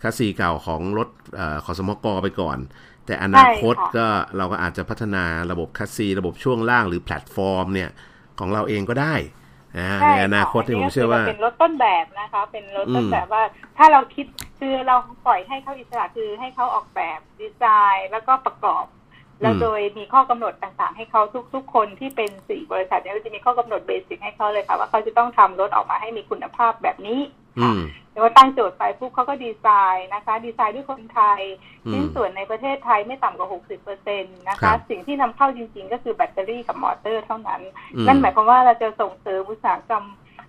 แชสซีเก่าของรถเออขอสมกไปก่อน แต่อนาคตใช่ค่ะก็เราก็อาจจะพัฒนาระบบแคัสซีระบบช่วงล่างหรือแพลตฟอร์มเนี่ยของเราเองก็ได้นะใช่ในอนาคตที่ผมเชื่อว่านนี้ก็คืเป็นรถต้นแบบนะคะ เป็นรถต้นอืมแบบว่า ถ้าเราคิดคือเราปล่อยให้เขาอิสระคือให้เขาออกแบบดีไซน์แล้วก็ประกอบ แล้วโดยมีข้อกำหนดต่างๆ ให้เขาทุกๆ คนที่เป็นสี่บริษัทเนี่ยก็จะมีข้อกำหนด basic ให้เขาเลยค่ะว่าเขาจะต้องทำรถออกมาให้มีคุณภาพแบบนี้อืม แต่ว่าตั้งโจทย์ไปปุ๊บเขาก็ดีไซน์นะคะ ดีไซน์ด้วยคนไทยอืมชิ้นส่วนในประเทศไทยไม่ต่ำกว่า 60เปอร์เซ็นต์นะครัคะสิ่งที่นำเข้าจริงๆ ก็คือแบตเตอรี่กับมอเตอร์เท่านั้นอืมนั่นหมายความว่าเราจะส่งเสริมอุตสาหกรรม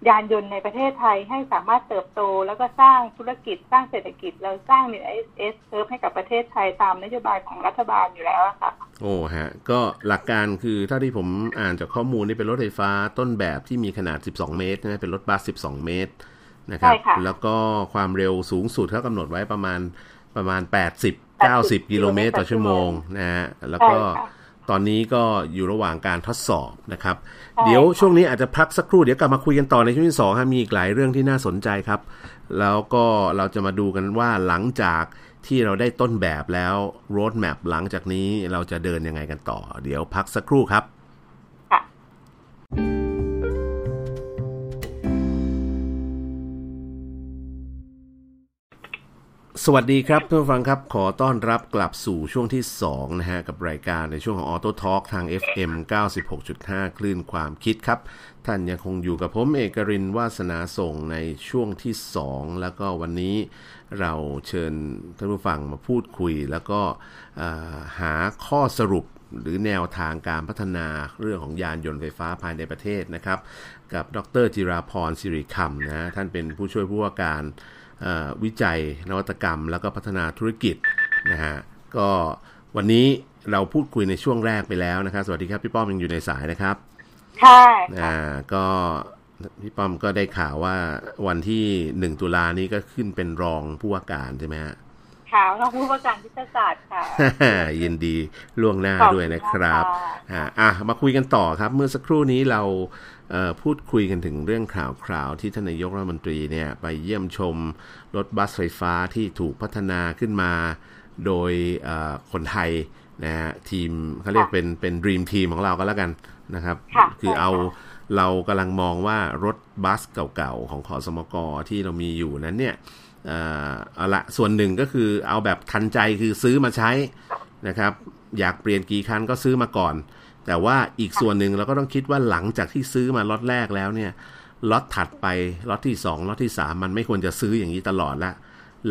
ยานยนต์ในประเทศไทยให้สามารถเติบโต แล้วก็สร้างธุรกิจสร้างเศรษฐกิจแล้วสร้างเนื้อเอสเให้กับประเทศไทยตามนโยบายของรัฐบาลอยู่แล้วอะค่ะ โอ้ฮะ ก็หลักการคือเท่าที่ผมอ่านจากข้อมูลนี่เป็นรถไฟฟ้าต้นแบบที่มีขนาด 12 เมตรนะเป็นรถบัส 12 เมตร นะครับใช่ค่ะแล้วก็ความเร็วสูงสุดเขากำหนดไว้ประมาณประมาณ 80 90 กิโลเมตรต่อชั่วโมงนะฮะแล้วก็ใช่ค่ะตอนนี้ก็อยู่ระหว่างการทดสอบนะครับใช่เดี๋ยวช่วงนี้อาจจะพักสักครู่เดี๋ยวกลับมาคุยกันต่อในช่วงที่สองครับมีอีกหลายเรื่องที่น่าสนใจครับ แล้วก็เราจะมาดูกันว่าหลังจากที่เราได้ต้นแบบแล้ว road map หลังจากนี้เราจะเดินยังไงกันต่อ เดี๋ยวพักสักครู่ครับค่ะ สวัสดีครับท่านผู้ฟังครับ ขอต้อนรับกลับสู่ช่วงที่ 2 นะฮะ กับรายการในช่วงของ Auto Talk ทาง FM 96.5 คลื่นความคิดครับ ท่านยังคงอยู่กับผมเอกรินวาสนาส่งในช่วงที่ 2 แล้วก็วันนี้เราเชิญท่านผู้ฟังมาพูดคุย แล้วก็าหาข้อสรุปหรือแนวทางการพัฒนาเรื่องของยานยนต์ไฟฟ้าภายในประเทศนะครับ กับดรจิราพรสิริคำนะท่านเป็นผู้ช่วยผู้ว่าการ วิจัยนวัตกรรม แล้วก็พัฒนาธุรกิจนะฮะก็วันนี้เราพูดคุยในช่วงแรกไปแล้วนะครับสวัสดีครับพี่ป้อมยังอยู่ในสายนะครับค่ะอ่าก็พี่ป้อมก็ได้ข่าวว่าวันที่หนึ่งตุลานี้ก็ขึ้นเป็นรองผู้ว่าการใช่ไหมฮะข่าวรองผู้ว่าการวิทยาศาสตร์ค่ะยินดีล่วงหน้าด้วยนะครับอะมาคุยกันต่อครับ เมื่อสักครู่นี้เรา พูดคุยกันถึงเรื่องข่าวคราวที่ท่านนายกรัฐมนตรีเนี่ยไปเยี่ยมชมรถบัสไฟฟ้าที่ถูกพัฒนาขึ้นมาโดยคนไทยนะฮะทีมเขาเรียกเป็นเป็นดีมทีมของเราก็แล้วกันนะครับ คือเอาเรากำลังมองว่ารถบัสเก่าๆ ของขอสมกที่เรามีอยู่นั้นเนี่ยเอาละส่วนหนึ่งก็คือเอาแบบทันใจคือซื้อมาใช้นะครับ อยากเปลี่ยนกี่คันก็ซื้อมาก่อน แต่ว่าอีกส่วนหนึ่งเราก็ต้องคิดว่าหลังจากที่ซื้อมาล็อตแรกแล้วเนี่ยล็อตถัดไปล็อตที่2ล็อตที่3มันไม่ควรจะซื้ออย่างนี้ตลอดละ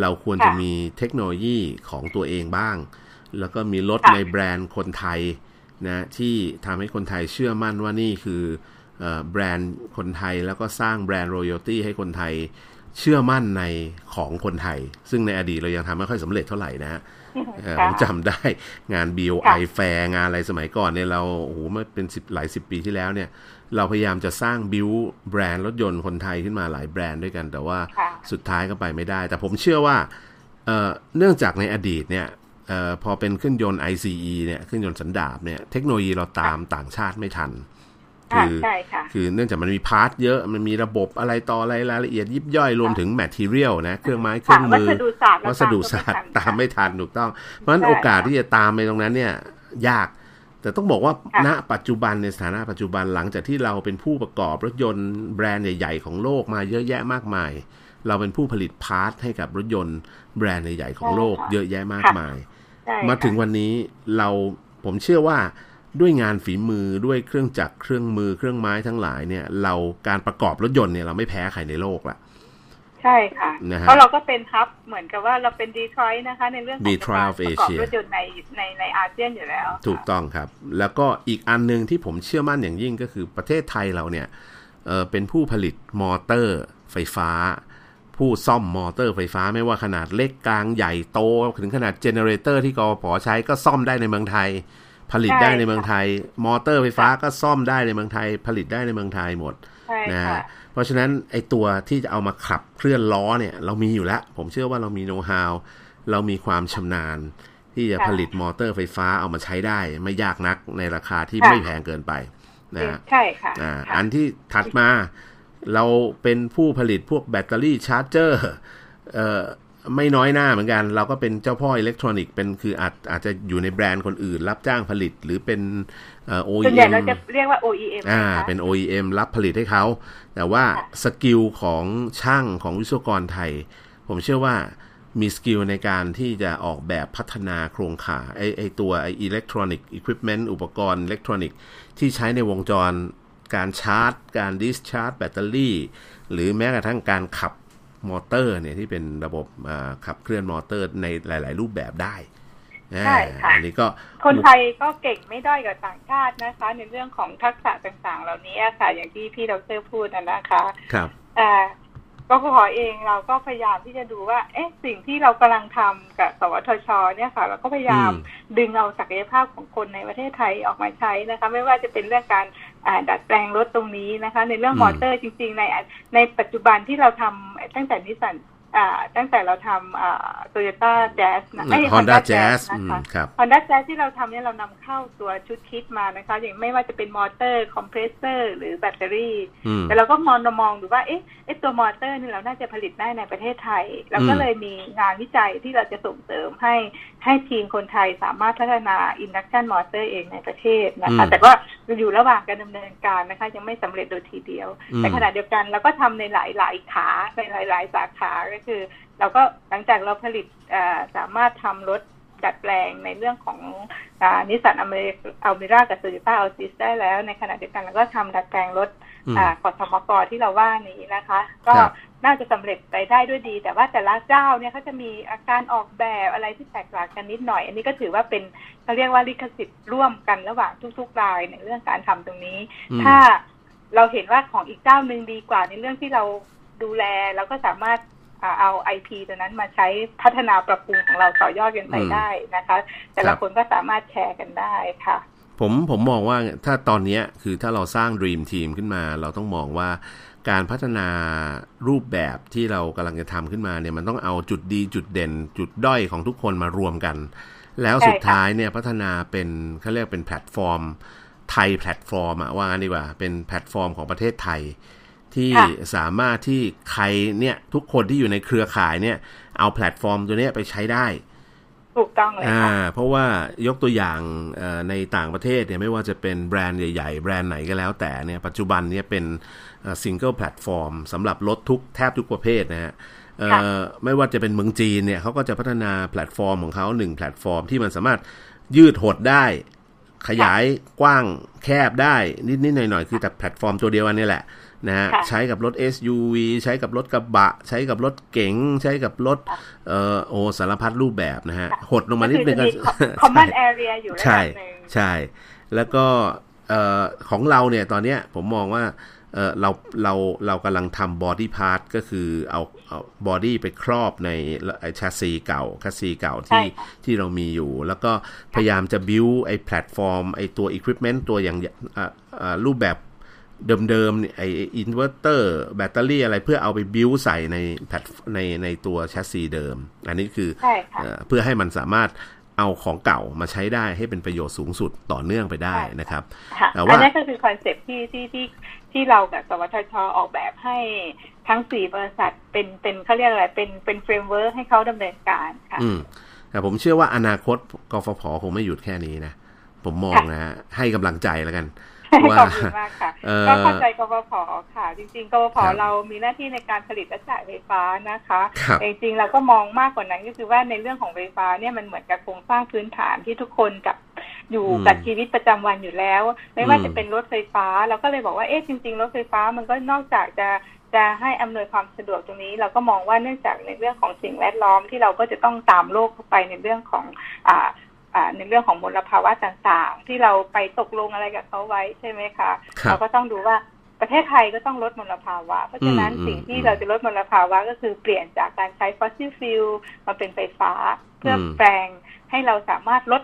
เราควรจะมีเทคโนโลยีของตัวเองบ้าง แล้วก็มีรถในแบรนด์คนไทยนะที่ทำให้คนไทยเชื่อมั่นว่านี่คือแบรนด์คนไทยแล้วก็สร้างแบรนด์รอยัลตี้ให้คนไทย เชื่อมั่นในของคนไทย ซึ่งในอดีตเรายังทำไม่ค่อยสำเร็จเท่าไหร่นะฮะผมจำได้งาน BOI แฟร์งานอะไรสมัยก่อนเนี่ยเราโอ้โหมันเป็นสิบหลายสิบปีที่แล้วเนี่ย เราพยายามจะสร้าง build brand รถยนต์คนไทยขึ้นมาหลายแบรนด์ด้วยกัน แต่ว่าสุดท้ายก็ไปไม่ได้ แต่ผมเชื่อว่าเนื่องจากในอดีตเนี่ยพอเป็นเครื่องยนต์ ICE เนี่ยเครื่องยนต์สันดาปเนี่ยเทคโนโลยีเราตามต่างชาติไม่ทัน คือคือเนื่องจากมันมี part เยอะมันมีระบบอะไรต่ออะไรรายละเอียดยิบย่อยรวมถึง material นะ เครื่องไม้เครื่องมือวัสดุศาสตร์ตามไม่ทันถูกต้อง เพราะฉะนั้นโอกาสที่จะตามไปตรงนั้นเนี่ยยาก แต่ต้องบอกว่าณปัจจุบันในสถานะปัจจุบันหลังจากที่เราเป็นผู้ประกอบรถยนต์แบรนด์ใหญ่ๆของโลกมาเยอะแยะมากมาย เราเป็นผู้ผลิต part ให้กับรถยนต์แบรนด์ใหญ่ๆของโลก เยอะแยะมากมาย มาถึงวันนี้เราผมเชื่อว่า ด้วยงานฝีมือด้วยเครื่องจักรเครื่องมือเครื่องไม้ทั้งหลายเนี่ย เราการประกอบรถยนต์เนี่ยเราไม่แพ้ใครในโลกละใช่ค่ะเพราะเราก็เป็นครับเหมือนกับว่าเราเป็นดีทรอยต์นะคะ ในเรื่องของการประกอบรถยนต์ในในในอาเซียนอยู่แล้ว ถูกต้องครับ แล้วก็อีกอันหนึ่งที่ผมเชื่อมั่นอย่างยิ่งก็คือประเทศไทยเราเนี่ยเออเป็นผู้ผลิตมอเตอร์ไฟฟ้า ผู้ซ่อมมอเตอร์ไฟฟ้าไม่ว่าขนาดเล็กกลางใหญ่โต ถึงขนาด generator ที่กฟผใช้ก็ซ่อมได้ในเมืองไทย ผลิตได้ในเมืองไทย มอเตอร์ไฟฟ้าก็ซ่อมได้ในเมืองไทย ผลิตได้ในเมืองไทยหมดนะฮะเพราะฉะนั้นไอตัวที่จะเอามาขับเคลื่อนล้อเนี่ย เรามีอยู่แล้ว ผมเชื่อว่าเรามีโน้ตฮาวเรามีความชำนาญ ที่จะผลิตมอเตอร์ไฟฟ้าเอามาใช้ได้ ไม่ยากนักในราคาที่ไม่แพงเกินไปนะใช่ค่ะอันที่ถัดมาเราเป็นผู้ผลิตพวกแบตเตอรี่ charger ไม่น้อยหน้าเหมือนกัน เราก็เป็นเจ้าพ่ออิเล็กทรอนิกส์เป็นคืออาจอาจจะอยู่ในแบรนด์คนอื่น รับจ้างผลิตหรือเป็นเอ OEM ส่วนใหญ่เราจะเรียกว่า OEM อ่าเป็น OEM รับผลิตให้เขา แต่ว่า skill ของช่างของวิศวกรไทย ผมเชื่อว่ามี skill ในการที่จะออกแบบพัฒนาโครงข่ายไอไอตัวไออิเล็กทรอนิกส์อุปกรณ์อุปกรณ์อิเล็กทรอนิกส์ที่ใช้ในวงจรการชาร์จ การ discharge แบตเตอรี่ หรือแม้กระทั่งการขับ มอเตอร์เนี่ยที่เป็นระบบขับเคลื่อนมอเตอร์ในหลาย ๆ รูปแบบได้ใช่ค่ะอันนี้ก็คนไทยก็เก่งไม่ด้อยกับต่างชาตินะคะ ในเรื่องของทักษะต่างๆ เหล่านี้ค่ะอย่างที่พี่ดรพูดนะคะ ครับอ่า ก็ขอเองเราก็พยายามที่จะดูว่า เอ๊ะสิ่งที่เรากำลังทำกับสวทช เนี่ยค่ะ เราก็พยายามดึงเอาศักยภาพของคนในประเทศไทยออกมาใช้นะคะ ไม่ว่าจะเป็นเรื่องการดัดแปลงรถตรงนี้นะคะ ในเรื่องมอเตอร์จริง ๆ ในในปัจจุบันที่เราทำตั้งแต่นิสสัน ตั้งแต่เราทำโตโยต้าแจ๊สนะฮอนด้าแจ๊สนะคะฮอนด้าแจ๊สที่เราทำเนี่ยเรานำเข้าตัวชุด kit มานะคะ อย่างไม่ว่าจะเป็นมอเตอร์คอมเพรสเซอร์ หรือแบตเตอรี่ แต่เราก็มองมองดูว่าเอ๊ะไอตัวมอเตอร์นี่เราน่าจะผลิตได้ในประเทศไทย เราก็เลยมีงานวิจัยที่เราจะส่งเสริมให้ให้ทีมคนไทยสามารถพัฒนา induction motor เองในประเทศนะคะแต่ว่าอยู่ระหว่างการดำเนินการนะคะ ยังไม่สำเร็จโดยทีเดียว แต่ขณะเดียวกันเราก็ทำในหลายๆขาในหลาย ๆ สาขาก็คือ เราก็หลังจากเราผลิตสามารถทำรถดัดแปลงในเรื่องของนิสสันอเมริอัลเมร่ากับโตโยต้าอัลติสได้แล้ว ในขณะเดียวกันเราก็ทำดัดแปลงรถขสมกที่เราว่านี้นะคะ ก็น่าจะสำเร็จไปได้ด้วยดี แต่ว่าแต่ละเจ้าเนี่ยเขาจะมีอาการออกแบบอะไรที่แตกต่างกันนิดหน่อย อันนี้ก็ถือว่าเป็นเขาเรียกว่าลิขสิทธิ์ร่วมกันระหว่างทุกๆรายในเรื่องการทำตรงนี้ ถ้าเราเห็นว่าของอีกเจ้าหนึ่งดีกว่าในเรื่องที่เราดูแลเราก็สามารถ เอาไอพีตัวนั้นมาใช้พัฒนาปรับปรุงของเราต่อยอดกันไปได้นะคะ แต่ละคนก็สามารถแชร์กันได้ค่ะ ผมผมมองว่าถ้าตอนนี้คือถ้าเราสร้าง Dream Team ขึ้นมา เราต้องมองว่าการพัฒนารูปแบบที่เรากำลังจะทำขึ้นมาเนี่ยมันต้องเอาจุดดีจุดเด่น จุดด้อยของทุกคนมารวมกัน แล้วสุดท้ายเนี่ยพัฒนาเป็นเขาเรียกเป็นแพลตฟอร์มไทยแพลตฟอร์มอะว่างั้นดีกว่าเป็นแพลตฟอร์มของประเทศไทย ที่สามารถที่ใครเนี่ยทุกคนที่อยู่ในเครือข่ายเนี่ย เอาแพลตฟอร์มตัวนี้ไปใช้ได้ ถูกต้องเลยค่ะเพราะว่ายกตัวอย่างในต่างประเทศเนี่ยไม่ว่าจะเป็นแบรนด์ใหญ่ๆ แบรนด์ไหนก็แล้วแต่เนี่ยปัจจุบันเนี่ยเป็น single platform สำหรับรถทุกแทบทุกประเภทนะฮะไม่ว่าจะเป็นเมืองจีนเนี่ยเขาก็จะพัฒนาแพลตฟอร์มของเขาหนึ่งแพลตฟอร์มที่มันสามารถยืดหดได้ ขยายกว้างแคบได้นิดๆหน่อยๆคือแต่แพลตฟอร์มตัวเดียวกันนี่แหละ นะฮะใช้กับรถ SUV ใช้กับรถกระบะ ใช้กับรถเก๋ง ใช้กับรถเอ่อโอสารพัดรูปแบบนะฮะ หดลงมานิดนึงก็ common area อยู่ระดับหนึ่งใช่ แล้วก็เอ่อของเราเนี่ยตอนเนี้ยผมมองว่าเออเราเราเรากำลังทำ body part ก็คือเอาเอา body ไปครอบในไอแชสซีเก่าแชสซีเก่าที่ที่เรามีอยู่ แล้วก็พยายามจะบิวไอแพลตฟอร์มไอตัวอุปกรณ์ตัวอย่างรูปแบบ เดิมๆไออินเวอร์เตอร์แบตเตอรี่อะไรเพื่อเอาไปบิวใส่ในแพลตในในตัวแชสซีเดิม อันนี้คือเพื่อให้มันสามารถเอาของเก่ามาใช้ได้ให้เป็นประโยชน์สูงสุดต่อเนื่องไปได้นะครับแต่ว่าอันนี้ก็คือ concept ที่ที่ที่ที่เรากับสวทชออกแบบให้ทั้งสี่บริษัทเป็นเป็นเขาเรียกอะไรเป็นเป็น framework ให้เขาดำเนินการค่ะอืมแต่ผมเชื่อว่าอนาคตกฟผคงไม่หยุดแค่นี้นะ ผมมองนะฮะให้กำลังใจแล้วกันว่า ขอบคุณมากค่ะก็เข้าใจกฟผค่ะ จริงๆกฟผเรามีหน้าที่ในการผลิตและจ่ายไฟฟ้านะคะจริงๆเราก็มองมากกว่านั้นก็คือว่าในเรื่องของไฟฟ้าเนี่ยมันเหมือนกับโครงสร้างพื้นฐานที่ทุกคนกับอยู่กับชีวิตประจำวันอยู่แล้ว ไม่ว่าจะเป็นรถไฟฟ้าเราก็เลยบอกว่าเอ๊ะจริง ๆ รถไฟฟ้ามันก็นอกจากจะจะให้อำนวยความสะดวกตรงนี้ เราก็มองว่าเนื่องจากในเรื่องของสิ่งแวดล้อมที่เราก็จะต้องตามโลกเข้าไปในเรื่องของอ่า ในเรื่องของมลภาวะต่างๆ ที่เราไปตกลงอะไรกับเขาไว้ใช่ไหมคะเราก็ต้องดูว่าประเทศไทยก็ต้องลดมลภาวะ เพราะฉะนั้นสิ่งที่เราจะลดมลภาวะก็คือเปลี่ยนจากการใช้ fossil fuelมาเป็นไฟฟ้า เพื่อแปลงให้เราสามารถลด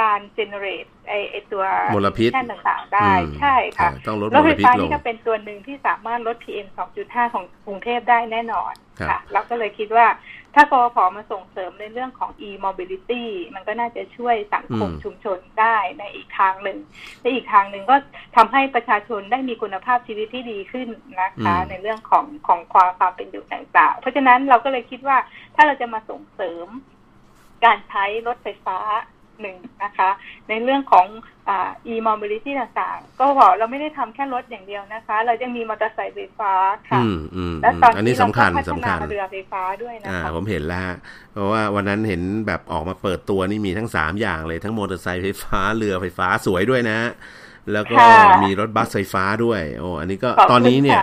การเจเนเรตไอไอตัวมลพิษต่างๆได้ใช่ค่ะต้องลดรถไฟฟ้านี่ก็เป็นตัวหนึ่งที่สามารถลด PM 2.5 ของกรุงเทพได้แน่นอนค่ะเราก็เลยคิดว่าถ้ากรพมาส่งเสริมในเรื่องของ e-mobility มันก็น่าจะช่วยสังคมชุมชนได้ในอีกทางหนึ่งในอีกทางหนึ่งก็ทำให้ประชาชนได้มีคุณภาพชีวิตที่ดีขึ้นนะคะในเรื่องของของความความเป็นอยู่ต่างๆ เพราะฉะนั้นเราก็เลยคิดว่าถ้าเราจะมาส่งเสริมการใช้รถไฟฟ้า หนึ่งนะคะ ในเรื่องของอ่า e-mobility ต่างๆ ก็บอกเราไม่ได้ทำแค่รถอย่างเดียวนะคะ เรายังมีมอเตอร์ไซค์ไฟฟ้าค่ะและตอนนี้สำคัญสำคัญเรือไฟฟ้าด้วยนะคะผมเห็นแล้วเพราะว่าวันนั้นเห็นแบบออกมาเปิดตัวนี่มีทั้งสามอย่างเลยทั้งมอเตอร์ไซค์ไฟฟ้าเรือไฟฟ้าสวยด้วยนะ แล้วก็มีรถบัสไฟฟ้าด้วย โอ้อันนี้ก็ตอนนี้เนี่ย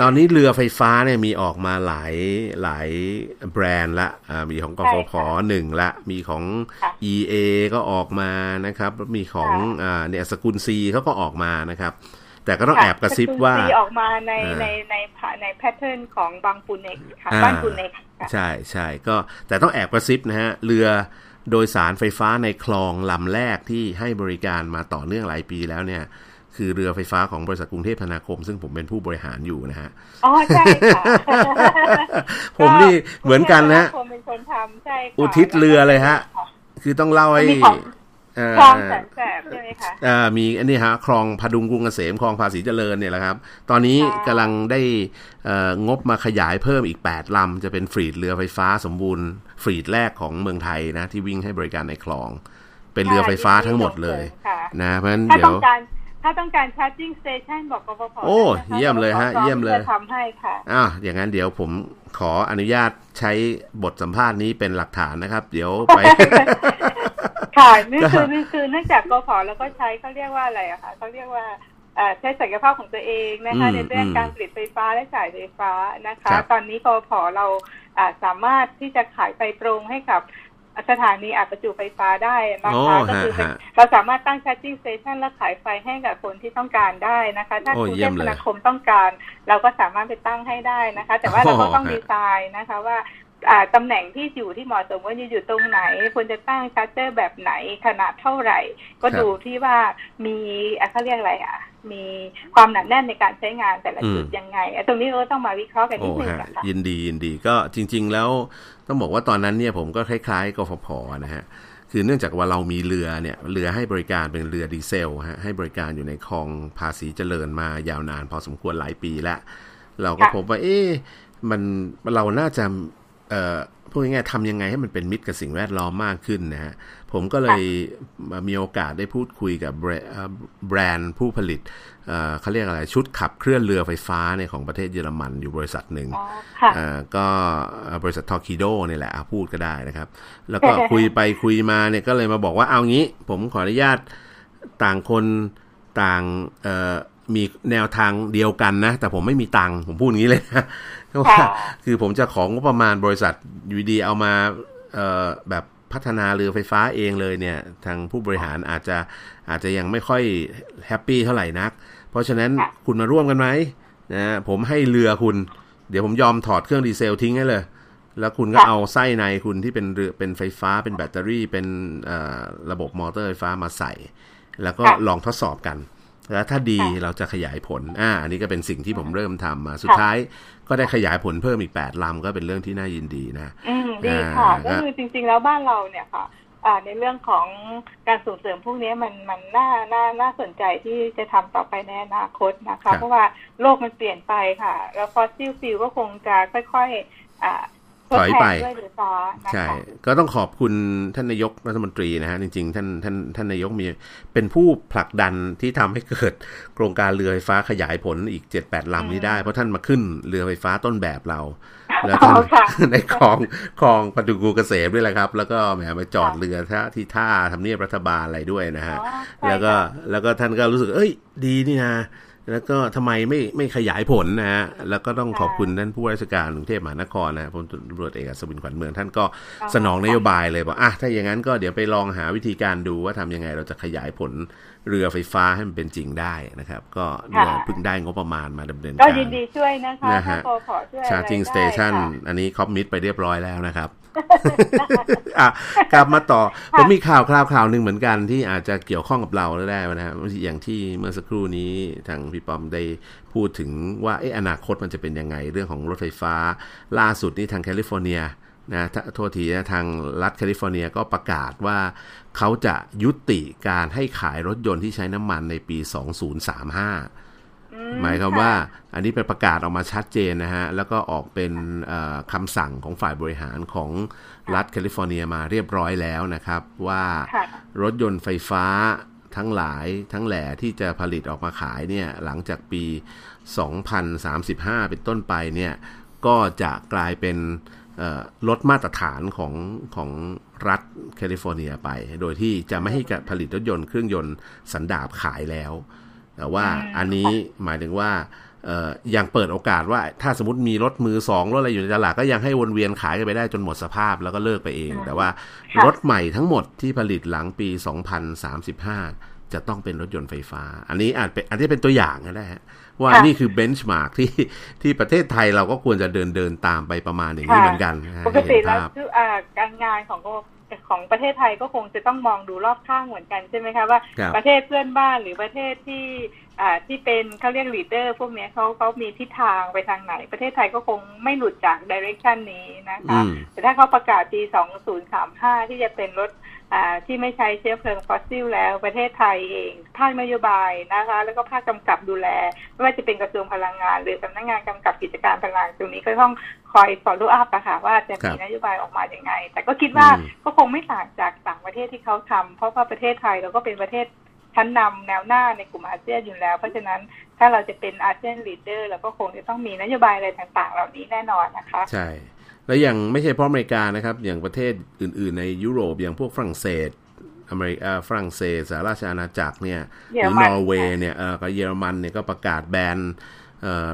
ตอนนี้เรือไฟฟ้าเนี่ยมีออกมาหลายหลายแบรนด์ละอ่ามีของกฟผหนึ่งละ มีของ EA ก็ออกมานะครับ มีของอ่าเนี่ยสกุลซีเขาก็ออกมานะครับ แต่ก็ต้องแอบกระซิบว่าออกมาในในในในแพทเทิร์นของบางปูเน็กค่ะบ้านปูเน็กใช่ใช่ก็แต่ต้องแอบกระซิบนะฮะเรือ โดยสารไฟฟ้าในคลองลำแรกที่ให้บริการมาต่อเนื่องหลายปีแล้วเนี่ย คือเรือไฟฟ้าของบริษัทกรุงเทพธนาคม ซึ่งผมเป็นผู้บริหารอยู่นะฮะอ๋อใช่ค่ะผมนี่เหมือนกันนะผมเป็นคนทำใช่อุทิศเรือเลยฮะ คือต้องเล่าให้ คลองแสนแสบใช่ไหมคะอ่ามีอันนี้ฮะคลองพดุงกรุงเกษมคลองภาษีเจริญเนี่ยแหละครับ ตอนนี้กำลังได้งบมาขยายเพิ่มอีก 8ลำจะเป็นฟรีดเรือไฟฟ้าสมบูรณ์ฟรีดแรกของเมืองไทยนะ ที่วิ่งให้บริการในคลอง เป็นเรือไฟฟ้าทั้งหมดเลยนะเพราะฉะนั้นเดี๋ยวถ้าต้องการชาร์จิ่งสเตชันบอกกฟผโอ้ เยี่ยมเลยฮะ เยี่ยมเลยทำให้ค่ะอ่าอย่างนั้นเดี๋ยวผมขออนุญาตใช้บทสัมภาษณ์นี้เป็นหลักฐานนะครับ เดี๋ยวไป ค่ะนี่คือนี่คือเนื่องจากกพแล้วก็ใช้เขาเรียกว่าอะไรอะคะเขาเรียกว่าใช้ศักยภาพของตัวเองนะคะในเรื่องการผลิตไฟฟ้าและจ่ายไฟฟ้านะคะ ตอนนี้กฟผเราสามารถที่จะขายไฟตรงให้กับสถานีอัดประจุไฟฟ้าได้นะคะก็คือเราสามารถตั้ง charging station และขายไฟให้กับคนที่ต้องการได้นะคะ ถ้ากรุงเทพธนาคมต้องการ เราก็สามารถไปตั้งให้ได้นะคะ แต่ว่าเราก็ต้องดีไซน์นะคะว่า ตำแหน่งที่อยู่ที่เหมาะสมว่าจะอยู่ตรงไหน ควรจะตั้ง charger แบบไหนขนาดเท่าไหร่ ก็ดูที่ว่ามีเขาเรียกอะไรอะ มีความหนาแน่นในการใช้งานแต่ละจุดยังไงตรงนี้เราต้องมาวิเคราะห์กันนิดนึงค่ะยินดียินดีก็จริง ๆ แล้วต้องบอกว่าตอนนั้นเนี่ยผมก็คล้ายๆกฟผนะฮะคือเนื่องจากว่าเรามีเรือเนี่ยเรือให้บริการเป็นเรือดีเซลฮะให้บริการอยู่ในคลองภาษีเจริญมายาวนาน พอสมควรหลายปีแล้วเราก็พบว่าเอ๊ะมันเราน่าจะ เอ่อพูดง่ายๆทำยังไงให้มันเป็นมิตรกับสิ่งแวดล้อมมากขึ้นนะฮะ ผมก็เลยมีโอกาสได้พูดคุยกับแบรนด์ผู้ผลิตเขาเรียกอะไรชุดขับเคลื่อนเรือไฟฟ้าในของประเทศเยอรมันอยู่บริษัทหนึ่งก็บริษัททอร์คิโดนี่แหละพูดก็ได้นะครับ แล้วก็คุยไปคุยมาเนี่ยก็เลยมาบอกว่าเอางี้ ผมขออนุญาตต่างคนต่าง มีแนวทางเดียวกันนะ แต่ผมไม่มีตังค์ผมพูดอย่างนี้เลยนะว่าคือผมจะของงบประมาณบริษัทอยู่ดีเอามาแบบพัฒนาเรือไฟฟ้าเองเลยเนี่ย ทางผู้บริหารอาจจะอาจจะยังไม่ค่อย happy เท่าไหร่นัก เพราะฉะนั้นคุณมาร่วมกันไหมนะผมให้เรือคุณ เดี๋ยวผมยอมถอดเครื่องดีเซลทิ้งให้เลย แล้วคุณก็เอาไส้ในคุณที่เป็นเรือเป็นไฟฟ้าเป็นแบตเตอรี่เป็นระบบมอเตอร์ไฟฟ้ามาใส่ แล้วก็ลองทดสอบกัน แล้วถ้าดีเราจะขยายผล อ่า อันนี้ก็เป็นสิ่งที่ผมเริ่มทำมาสุดท้ายก็ได้ขยายผลเพิ่มอีกแปดลำก็เป็นเรื่องที่น่ายินดีนะ อืมดีค่ะ ก็คือจริง ๆ แล้วบ้านเราเนี่ยค่ะอ่าในเรื่องของการส่งเสริมพวกนี้มันมันน่าน่าน่าสนใจที่จะทำต่อไปในอนาคตนะคะ เพราะว่าโลกมันเปลี่ยนไปค่ะ แล้ว fossil fuel ก็คงจะค่อยๆอ่า ถอยไปใช่ ก็ต้องขอบคุณท่านนายกรัฐมนตรีนะฮะ จริง ๆ ท่านท่านท่านนายกมีเป็นผู้ผลักดันที่ทำให้เกิดโครงการเรือไฟฟ้าขยายผลอีกเจ็ดแปดลำนี้ได้ เพราะท่านมาขึ้นเรือไฟฟ้าต้นแบบเรา แล้วท่านในคลองคลองปทุกูเกษมด้วยแหละครับ แล้วก็แหมมาจอดเรือท่าที่ท่าทำเนียบรัฐบาลอะไรด้วยนะฮะ แล้วก็แล้วก็ท่านก็รู้สึก เอ้ย ดีนี่นะ แล้วก็ทำไมไม่ไม่ขยายผลนะฮะ แล้วก็ต้องขอบคุณท่านผู้ราชการกรุงเทพมหานครนะพลตำรวจเอกสวินขวัญเมืองท่านก็สนองนโยบายเลยบอกอะถ้าอย่างนั้นก็เดี๋ยวไปลองหาวิธีการดูว่าทำยังไงเราจะขยายผล เรือไฟฟ้าให้มันเป็นจริงได้นะครับ ก็เพิ่งได้งบประมาณมาดำเนินการ ก็ยินดีช่วยนะคะนะฮะ charging stationอันนี้ commit ไปเรียบร้อยแล้วนะครับอะกลับมาต่อ ผมมีข่าวคราวข่าวหนึ่งเหมือนกันที่อาจจะเกี่ยวข้องกับเราได้นะอย่างที่เมื่อสักครู่นี้ทางพี่ปอมได้พูดถึงว่าเอออนาคตมันจะเป็นยังไงเรื่องของรถไฟฟ้า ล่าสุดนี่ทางแคลิฟอร์เนียนะโทษทีนะทางรัฐแคลิฟอร์เนียก็ประกาศว่า เขาจะยุติการให้ขายรถยนต์ที่ใช้น้ำมันในปี 2035 หมายความว่าอันนี้เป็นประกาศออกมาชัดเจนนะฮะ แล้วก็ออกเป็นคำสั่งของฝ่ายบริหารของรัฐแคลิฟอร์เนียมาเรียบร้อยแล้วนะครับ ว่ารถยนต์ไฟฟ้าทั้งหลายทั้งแหล่ที่จะผลิตออกมาขายเนี่ยหลังจากปี 2035 เป็นต้นไปเนี่ยก็จะกลายเป็น ลดมาตรฐานของของรัฐแคลิฟอร์เนียไป โดยที่จะไม่ให้ผลิตรถยนต์เครื่องยนต์สันดาปขายแล้ว แต่ว่าอันนี้หมายถึงว่าเอ่อยังเปิดโอกาสว่าถ้าสมมติมีรถมือสองรถอะไรอยู่ในตลาดก็ยังให้วนเวียนขายกันไปได้จนหมดสภาพแล้วก็เลิกไปเอง แต่ว่ารถใหม่ทั้งหมดที่ผลิตหลังปี 2035 จะต้องเป็นรถยนต์ไฟฟ้า อันนี้อาจเป็นอันนี้เป็นตัวอย่างนะฮะ ว่านี่คือ benchmark ที่ที่ประเทศไทยเราก็ควรจะเดินเดินตามไปประมาณอย่างนี้เหมือนกันปกติแล้วคือการงานของของประเทศไทยก็คงจะต้องมองดูรอบข้างเหมือนกันใช่ไหมคะว่าประเทศเพื่อนบ้านหรือประเทศที่อ่าที่เป็นเขาเรียก leader พวกนี้เขาเขามีทิศทางไปทางไหน ประเทศไทยก็คงไม่หลุดจาก direction นี้นะคะ แต่ถ้าเขาประกาศปี 2035 ที่จะเป็นรถอ่า ที่ไม่ใช้เชื้อเพลิงฟอสซิลแล้วประเทศไทยเองภาคนโยบายนะคะ แล้วก็ภาคกำกับดูแล ไม่ว่าจะเป็นกระทรวงพลังงาน หรือสำนักงานกำกับกิจการพลังตรงนี้ก็ต้องคอย follow up อะค่ะว่าจะมีนโยบายออกมาอย่างไง แต่ก็คิดว่าก็คงไม่ต่างจากต่างประเทศที่เขาทำเพราะว่าประเทศไทยเราก็เป็นประเทศชั้นนำแนวหน้าในกลุ่มอาเซียนอยู่แล้ว เพราะฉะนั้นถ้าเราจะเป็นอาเซียน leader เราก็คงจะต้องมีนโยบายอะไรต่างๆ เหล่านี้แน่นอนนะคะ ใช่ แล้วอย่างไม่ใช่เพราะอเมริกานะครับ อย่างประเทศอื่น ๆ ในยุโรปอย่างพวกฝรั่งเศสอเมริกาฝรั่งเศสสหราชอาณาจักรเนี่ยหรือนอร์เวย์เนี่ยเออกับเยอรมันเนี่ยก็ประกาศแบน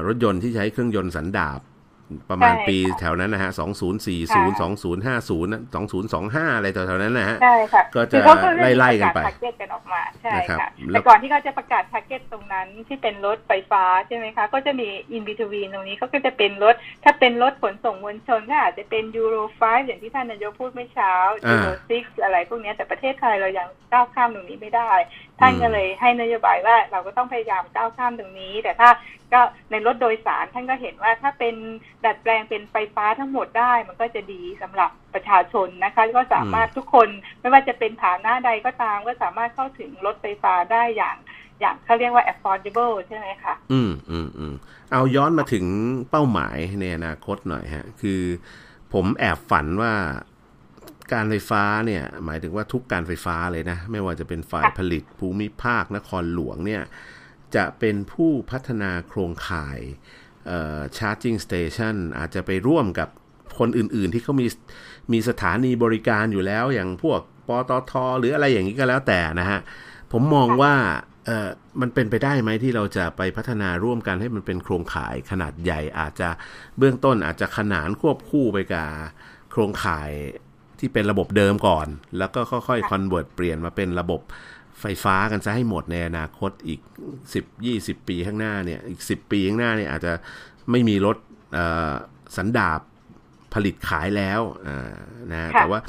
รถยนต์ที่ใช้เครื่องยนต์สันดาป ประมาณใช่ปีค่ะแถวนั้นนะฮะ2040ค่ะ2050 2025อะไรแถวๆนั้นนะฮะ ใช่ค่ะ ก็จะคือเขาก็เริ่มไล่ๆกันไปประาศ target กันออกมา ใช่นะครับค่ะแล้วแต่ก่อนที่เขาจะประกาศ target ตรงนั้นที่เป็นรถไฟฟ้าใช่ไหมคะ ก็จะมี in between ตรงนี้เขาก็จะเป็นรถ ถ้าเป็นรถขนส่งมวลชนก็อาจจะเป็น Euro 5อย่างที่ท่านนายกพูดเมื่อเช้า Euro 6อะไรพวกเนี้ยแต่ประเทศไทยเรายังก้าวข้ามตรงนี้ไม่ได้ ท่านก็เลยให้นโยบายว่าเราก็ต้องพยายามก้าวข้ามตรงนี้ แต่ถ้าก็ในรถโดยสารท่านก็เห็นว่าถ้าเป็นดัดแปลงเป็นไฟฟ้าทั้งหมดได้ มันก็จะดีสำหรับประชาชนนะคะ ก็สามารถทุกคนไม่ว่าจะเป็นฐานะใดก็ตาม ก็สามารถเข้าถึงรถไฟฟ้าได้อย่างอย่างเขาเรียกว่า affordable ใช่ไหมคะ อืมอืมอืมเอาย้อนมาถึงเป้าหมายในอนาคตหน่อยฮะ คือผมแอบฝันว่า การไฟฟ้าเนี่ยหมายถึงว่าทุกการไฟฟ้าเลยนะ ไม่ว่าจะเป็นฝ่ายผลิตภูมิภาคนครหลวงเนี่ยจะเป็นผู้พัฒนาโครงข่ายเอ่อ charging station อาจจะไปร่วมกับคนอื่นๆที่เขามีมีสถานีบริการอยู่แล้วอย่างพวกปตทหรืออะไรอย่างนี้ก็แล้วแต่นะฮะ ผมมองว่าเออมันเป็นไปได้ไหมที่เราจะไปพัฒนาร่วมกันให้มันเป็นโครงข่ายขนาดใหญ่อาจจะเบื้องต้นอาจจะขนานควบคู่ไปกับโครงข่าย ที่เป็นระบบเดิมก่อน แล้วก็ค่อยๆคอนเวิร์ตเปลี่ยนมาเป็นระบบไฟฟ้ากันซะให้หมดในอนาคตอีก 10 20 ปีข้างหน้าเนี่ยอีก 10 ปีข้างหน้าเนี่ยอาจจะไม่มีรถเอ่อสันดาบผลิตขายแล้วอ่านะค่ะแต่ว่า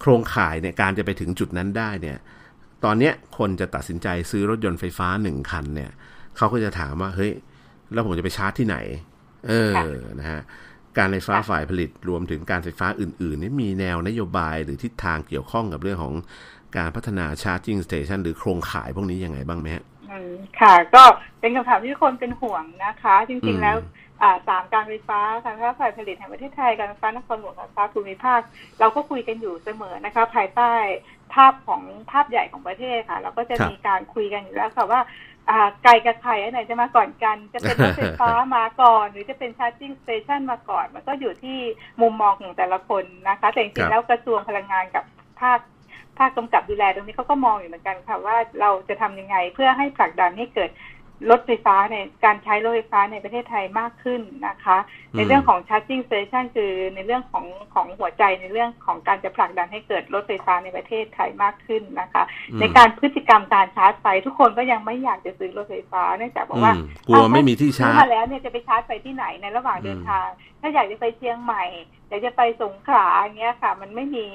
โครงข่ายเนี่ยการจะไปถึงจุดนั้นได้เนี่ยตอนเนี้ยคนจะตัดสินใจซื้อรถยนต์ไฟฟ้าหนึ่งคันเนี่ยเขาก็จะถามว่าเฮ้ยแล้วผมจะไปชาร์จที่ไหน เออค่ะนะฮะ การไฟฟ้าค่ะฝ่ายผลิตรวมถึงการไฟฟ้าอื่นๆนี่มีแนวนโยบายหรือทิศทางเกี่ยวข้องกับเรื่องของการพัฒนาชาร์จิ n งสเตชันหรือโครงข่ายพวกนี้ยังไงบ้างไหมฮะอืมค่ะ ก็เป็นคำถามที่คนเป็นห่วงนะคะจอืริงมๆแล้วอ่าสามการไฟฟ้าการไฟฟ้าฝ่ายผลิตแห่งประเทศไทยการไฟฟ้านครหลวงการไฟฟ้าภูมิภาค เราก็คุยกันอยู่เสมอนะคะ ภายใต้ภาพของภาพใหญ่ของประเทศค่ะ เราก็จะครับมีการคุยกันอยู่แล้วค่ะว่าอ่า ไกลกับไข่อันไหนจะมาก่อนกัน จะเป็นรถไฟฟ้ามาก่อน หรือจะเป็นชาร์จิ่งสเตชันมาก่อน มันก็อยู่ที่มุมมองของแต่ละคนนะคะ แต่จครัริงบๆแล้วกระทรวงพลังงานกับภาคภาคกำกับดูแลตรงนี้เขาก็มองอยู่เหมือนกันค่ะว่าเราจะทำยังไงเพื่อให้ผลักดันให้เกิด รถไฟฟ้าในการใช้รถไฟฟ้าในประเทศไทยมากขึ้นนะคะ ในเรื่องของ charging station คือในเรื่องของของหัวใจในเรื่องของการจะผลักดันให้เกิดรถไฟฟ้าในประเทศไทยมากขึ้นนะคะอืมในการพฤติกรรมการชาร์จไฟทุกคนก็ยังไม่อยากจะซื้อรถไฟฟ้าเนื่องจากบอกว่าอืมกลัวไม่มีที่ซื้อชาร์จมาแล้วเนี่ยจะไปชาร์จไฟที่ไหนในระหว่างเดินทาง ถ้าอยากจะไปเชียงใหม่อยากจะไปสงขลาอย่างเงี้ยค่ะ มันไม่มี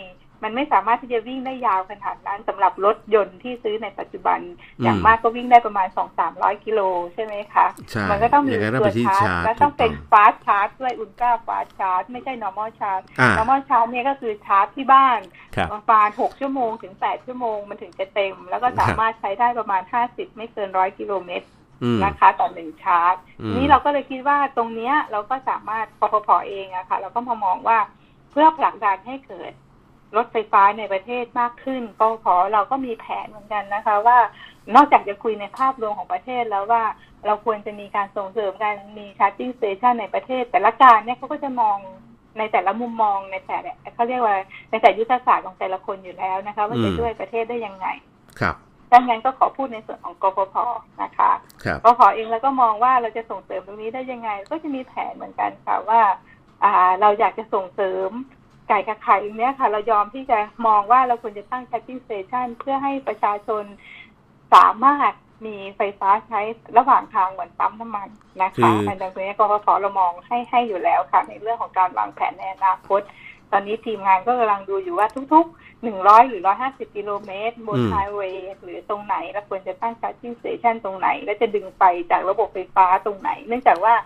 มันไม่สามารถที่จะวิ่งได้ยาวขนาดนั้นสำหรับรถยนต์ที่ซื้อในปัจจุบัน อย่างมากก็วิ่งได้ประมาณสองสามร้อยกิโลใช่ไหมคะใช่มันก็ต้องมีอย่างนั้นต้องตัไปวที่ชาร์จชาร์จและต้องเป็นถูกต้อง fast charge ด้วย ultra fast charge ไม่ใช่ normal charge อ่า normal charge เนี่ยก็คือชาร์จที่บ้านครับประมาณหกชั่วโมงถึงแปดชั่วโมงมันถึงจะเต็ม แล้วก็สามารถใช้ได้ประมาณห้าสิบไม่เกินร้อยกิโลเมตรอืมนะคะต่อหนึ่งชาร์จอืมทีนี้เราก็เลยคิดว่าตรงเนี้ยเราก็สามารถปพพเองอะค่ะ เราก็มามองว่าเพื่อผลักดันให้เกิด รถไฟฟ้าในประเทศมากขึ้นปพพเราก็มีแผนเหมือนกันนะคะ ว่านอกจากจะคุยในภาพรวมของประเทศแล้วว่าเราควรจะมีการส่งเสริมการมีชาร์จิ่งสเตชันในประเทศ แต่ละการเนี่ยเขาก็จะมองในแต่ละมุมมองในแต่ละเขาเรียกว่าในแต่ยุทธศาสตร์ของแต่ละคนอยู่แล้วนะคะ ว่าจะอืมช่วยประเทศได้ยังไง ครับดังนั้นก็ขอพูดในส่วนของกพพนะคะครับกขอเองแล้วก็มองว่าเราจะส่งเสริมตรงนี้ได้ยังไง ก็จะมีแผนเหมือนกันค่ะว่าอ่าเราอยากจะส่งเสริม ไก่กับไข่ตรงเนี้ยค่ะ เรายอมที่จะมองว่าเราควรจะตั้ง charging station เพื่อให้ประชาชนสามารถมีไฟฟ้าใช้ระหว่างทางเหมือนปั๊มน้ำมันนะคืคะออันดังนี้กพเรามองให้ให้อยู่แล้วค่ะ ในเรื่องของการวางแผนในอนาคต ตอนนี้ทีมงานก็กำลังดูอยู่ว่าทุกๆหนึ่งร้อยหรือร้อยห้าสิบกิโลเมตรบนอืมไฮเวย์หรือตรงไหนเราควรจะตั้ง charging station ตรงไหน แล้วจะดึงไปจากระบบไฟฟ้าตรงไหน เนื่องจากว่าอ่า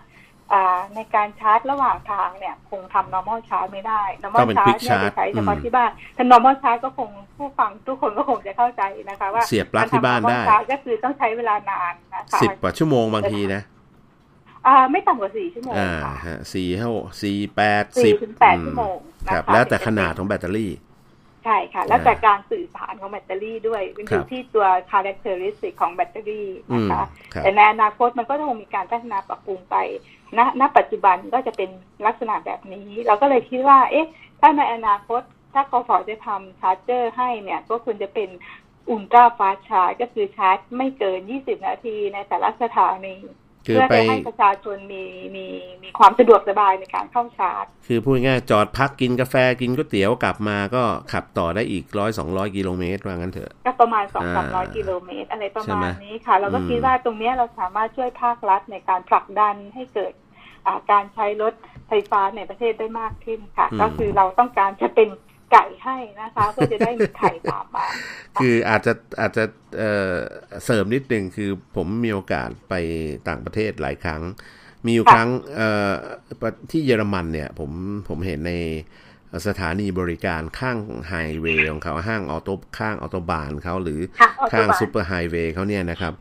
ในการชาร์จระหว่างทางเนี่ย คงทำ normal charge ไม่ได้ต้ normal องเป็น charge quick เนี่ยจะ charge ใช้เฉพาะอืมที่บ้านถ้า normal charge ก็คงผู้ฟังทุกคนก็คงจะเข้าใจนะคะ ว่าเสียบปลั๊กที่บ้านได้กรทำ normal charge ก็คือต้องใช้เวลานานนะคะสิบกว่าชั่วโมงบางทีนะอ่าไม่ต่ำกว่าสี่ชั่วโมงอ่าค่ะฮะสี่เท่าสี่แปดสี่สิบถึงแปดชั่วโมงคนะรับคะแล้วแต่ขนาดของแบตเตอรี่ ใช่ค่ะ แล้วแต่การสื่อสารของแบตเตอรี่ด้วยมันอครัยู่บที่ตัว characteristic ของแบตเตอรี่อืนะมคะครับแต่ในอนาคตมันก็คงมีการพัฒนาปรับปรุงไป ณณปัจจุบันก็จะเป็นลักษณะแบบนี้ เราก็เลยคิดว่า เอ๊ะ ถ้าในอนาคตถ้ากฟจะทำชาร์จเจอร์ให้เนี่ย ก็ควรจะเป็นอุลตร้าฟาชาร์จก็คือชาร์จไม่เกิน 20 นาทีในแต่ละสถานี คือเพื่อไปจะให้ประชาชนมีมีมีความสะดวกสบายในการเข้าชาร์จ คือพูดง่ายๆจอดพักกินกาแฟกินก๋วยเตี๋ยวกลับมาก็ขับต่อได้อีกร้อยสองร้อยกิโลเมตรว่างั้นเถอะ ก็ประมาณสองอ่าสามร้อยกิโลเมตร อะไรประใช่ไหมามณนี้ค่ะ เราก็อืมคิดว่าตรงเนี้ยเราสามารถช่วยภาครัฐในการผลักดันให้เกิดอ่าการใช้รถไฟฟ้าในประเทศได้มากขึ้นค่ะ ก็คือเราต้องการจะเป็น ไก่ให้นะคะ เพื่อจะได้มีไข่ตามมาคืออาจจะอาจจะเอ่อเสริมนิดนึงคือผมมีโอกาสไปต่างประเทศหลายครั้ง มีอยู่ค่ะครั้งเอ่อที่เยอรมันเนี่ย ผมผมเห็นในสถานีบริการข้างไฮเวย์ของเขาข้าง Auto ข้าง Autobahn เขาหรือค่ะข้าง Autobahn superhighway เขาเนี่ยนะครับ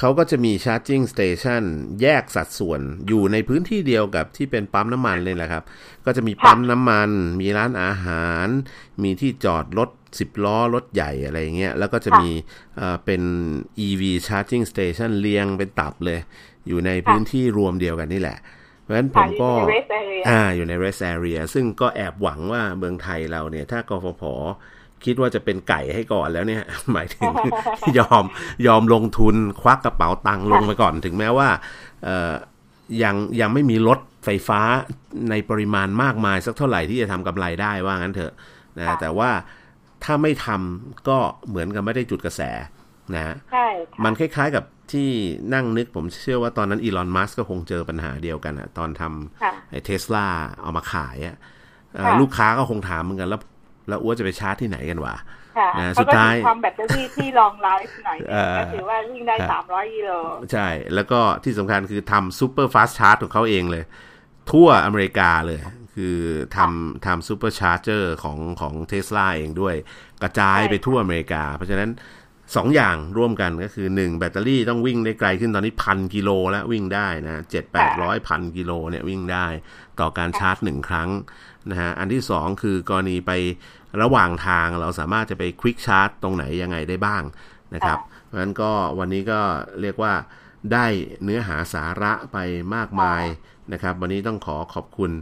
เขาก็จะมีชาร์จิ n งสเตชันแยกสัดส่วนอยู่ในพื้นที่เดียวกับที่เป็นปั๊มน้ำมันเลยแหละครับ ก็จะมีปั๊มน้ำมัน มีร้านอาหาร มีที่จอดรถ10ล้อรถใหญ่อะไรเงี้ย แล้วก็จะมีเอ่อเป็น EV Charging Station เรียงเป็นตับเลย อยู่ในพื้นที่รวมเดียวกันนี่แหละ เพราะฉะนั้นผมก็ค่ะอยู่ใน rest area อ่าอยู่ใน rest area ซึ่งก็แอบหวังว่าเมืองไทยเราเนี่ย ถ้ากฟผ คิดว่าจะเป็นไก่ให้ก่อนแล้วเนี่ย หมายถึงยอมยอมลงทุนควักกระเป๋าตังค์ลงไปก่อนถึงแม้ว่าเอ่อยังยังไม่มีรถไฟฟ้าในปริมาณมากมายสักเท่าไหร่ที่จะทำกำไรได้ว่างั้นเถอะนะค่ะแต่ว่าถ้าไม่ทำก็เหมือนกับไม่ได้จุดกระแสนะใช่ค่ะมันคล้ายๆกับที่นั่งนึกผมเชื่อว่าตอนนั้นอีลอนมัสก็คงเจอปัญหาเดียวกันอะตอนทำค่ะไอ้เทสลาเอามาขายอะเอ่อค่ะลูกค้าก็คงถามเหมือนกันแล้ว แล้วอ้วจะไปชาร์จที่ไหนกันวะค่ะนะเขาสุดก็ท้ายมีความแบตเตอรี่ที่รองไลฟ์หน่อยหนึ่งเอ่อก็ถือว่าวิ่งได้ครับสามร้อยกิโลใช่ แล้วก็ที่สำคัญคือทำ super fast charge ของเขาเองเลย ทั่วอเมริกาเลย คือทำทำ supercharger ของของเทสลาเองด้วย กระจายไปทั่วอเมริกา เพราะฉะนั้นสองอย่างร่วมกันก็คือหนึ่งแบตเตอรี่ต้องวิ่งได้ไกลขึ้นตอนนี้พันกิโลแล้ววิ่งได้นะเจ็ดแปดร้อยพันกิโลเนี่ยวิ่งได้ต่อการชาร์จหนึ่งครั้ง นะฮะอันที่สองคือกรณีไประหว่างทางเราสามารถจะไป quick charge ตรงไหนยังไงได้บ้างนะครับเพราะฉะนั้นก็วันนี้ก็เรียกว่าได้เนื้อหาสาระไปมากมายนะครับ วันนี้ต้องขอขอบคุณ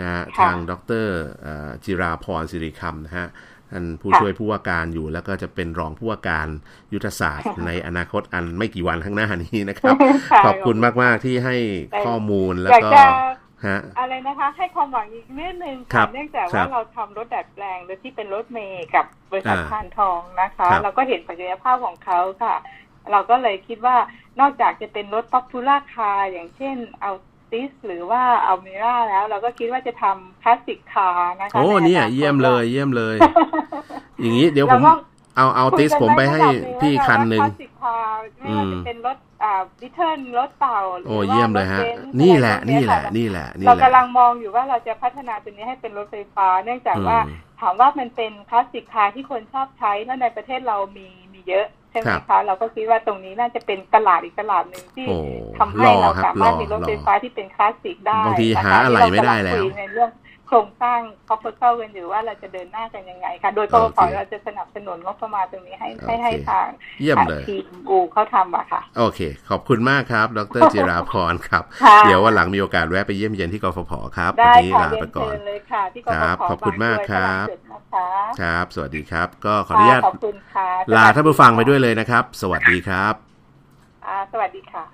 นะฮะค่ะทางดรเอ่อจิราพรสิริคำนะฮะท่านผู้ค่ะช่วยผู้ว่าการอยู่แล้วก็จะเป็นรองผู้ว่าการยุทธศาสตร์ ในอนาคตอันไม่กี่วันข้างหน้านี้นะครับค่ะขอบคุณมาก ๆ ที่ให้ข้อมูลแล้วอยากก็จะ ฮะอะไรนะคะให้ความหวังอีกนิดนึงครัค่ะบเนื่องจากครัว่าบเราทำรถดัดแปลงโดยที่เป็นรถเมย์กับบริษัทอ่าพานทองนะคะครับเราก็เห็นศักยภาพของเขาค่ะ เราก็เลยคิดว่านอกจากจะเป็นรถป๊อปปูล่าคาร์อย่างเช่นเอาติสหรือว่าเอาเมร่าแล้ว เราก็คิดว่าจะทำคลาสสิกคาร์นะคะโอ้ในเนี่ยอนาคตเยี่ยมเลยเยี่ยมเลย อย่างนี้เดี๋ยวผม เราก็เอาเอาติสผมไปให้พี่คันหนึ่งคลาสสิกคาร์ไม่ว่าจะเป็นรถอ่าบิทเทิลรถเต่าหรืโอ้ว่าเยี่ยมเลยฮะรถบซ์นี่แหละอไรพวกนี่เยแหละค่นี่แหละนี่เราแหละกำลังมองอยู่ว่าเราจะพัฒนาตัวนี้ให้เป็นรถไฟฟ้า เนื่องจากว่าอืมถามว่ามันเป็นคลาสสิกคาร์ที่คนชอบใช้แล้วในประเทศเรามีมีเยอะใช่ไหมครัคะบเราก็คิดว่าตรงนี้น่าจะเป็นตลาดอีกตลาดหนึ่งที่โอ้ทำให้เรารอครับสามารถรอมีรถรอไฟฟ้าที่เป็นคลาสสิกได้บางทีนะคะหาอะไรไม่ได้แล้วที่เรากำง คุยในเรื่องโครงสร้าง proposal กันอยู่ว่าเราจะเดินหน้ากันยังไงค่ะโดยกโอรเคพเราจะสนับสนุนงบประมาณตรงนี้ให้ให้โอเคให้ทางเยี่ยมเลยทีมอูเขาทำอะค่ะ โอเค ขอบคุณมากครับ ดรจิราพรครับค่ะเดี๋ยววันหลังมีโอกาสแวะไปเยี่ยมเยียนที่กฟผครับวัได้นี้ค่ะลาเรียไปนก่อเชินญเลยค่ะที่กคฟรับผขอบคุณมากครับางด้วยตลาดสดนะคะครับ สวัสดีครับ ก็ขออนุญาตขอบคุณค่ะลาท่านผู้ฟังไปด้วยเลยนะครับ สวัสดีครับอ่าสวัสดีค่ะ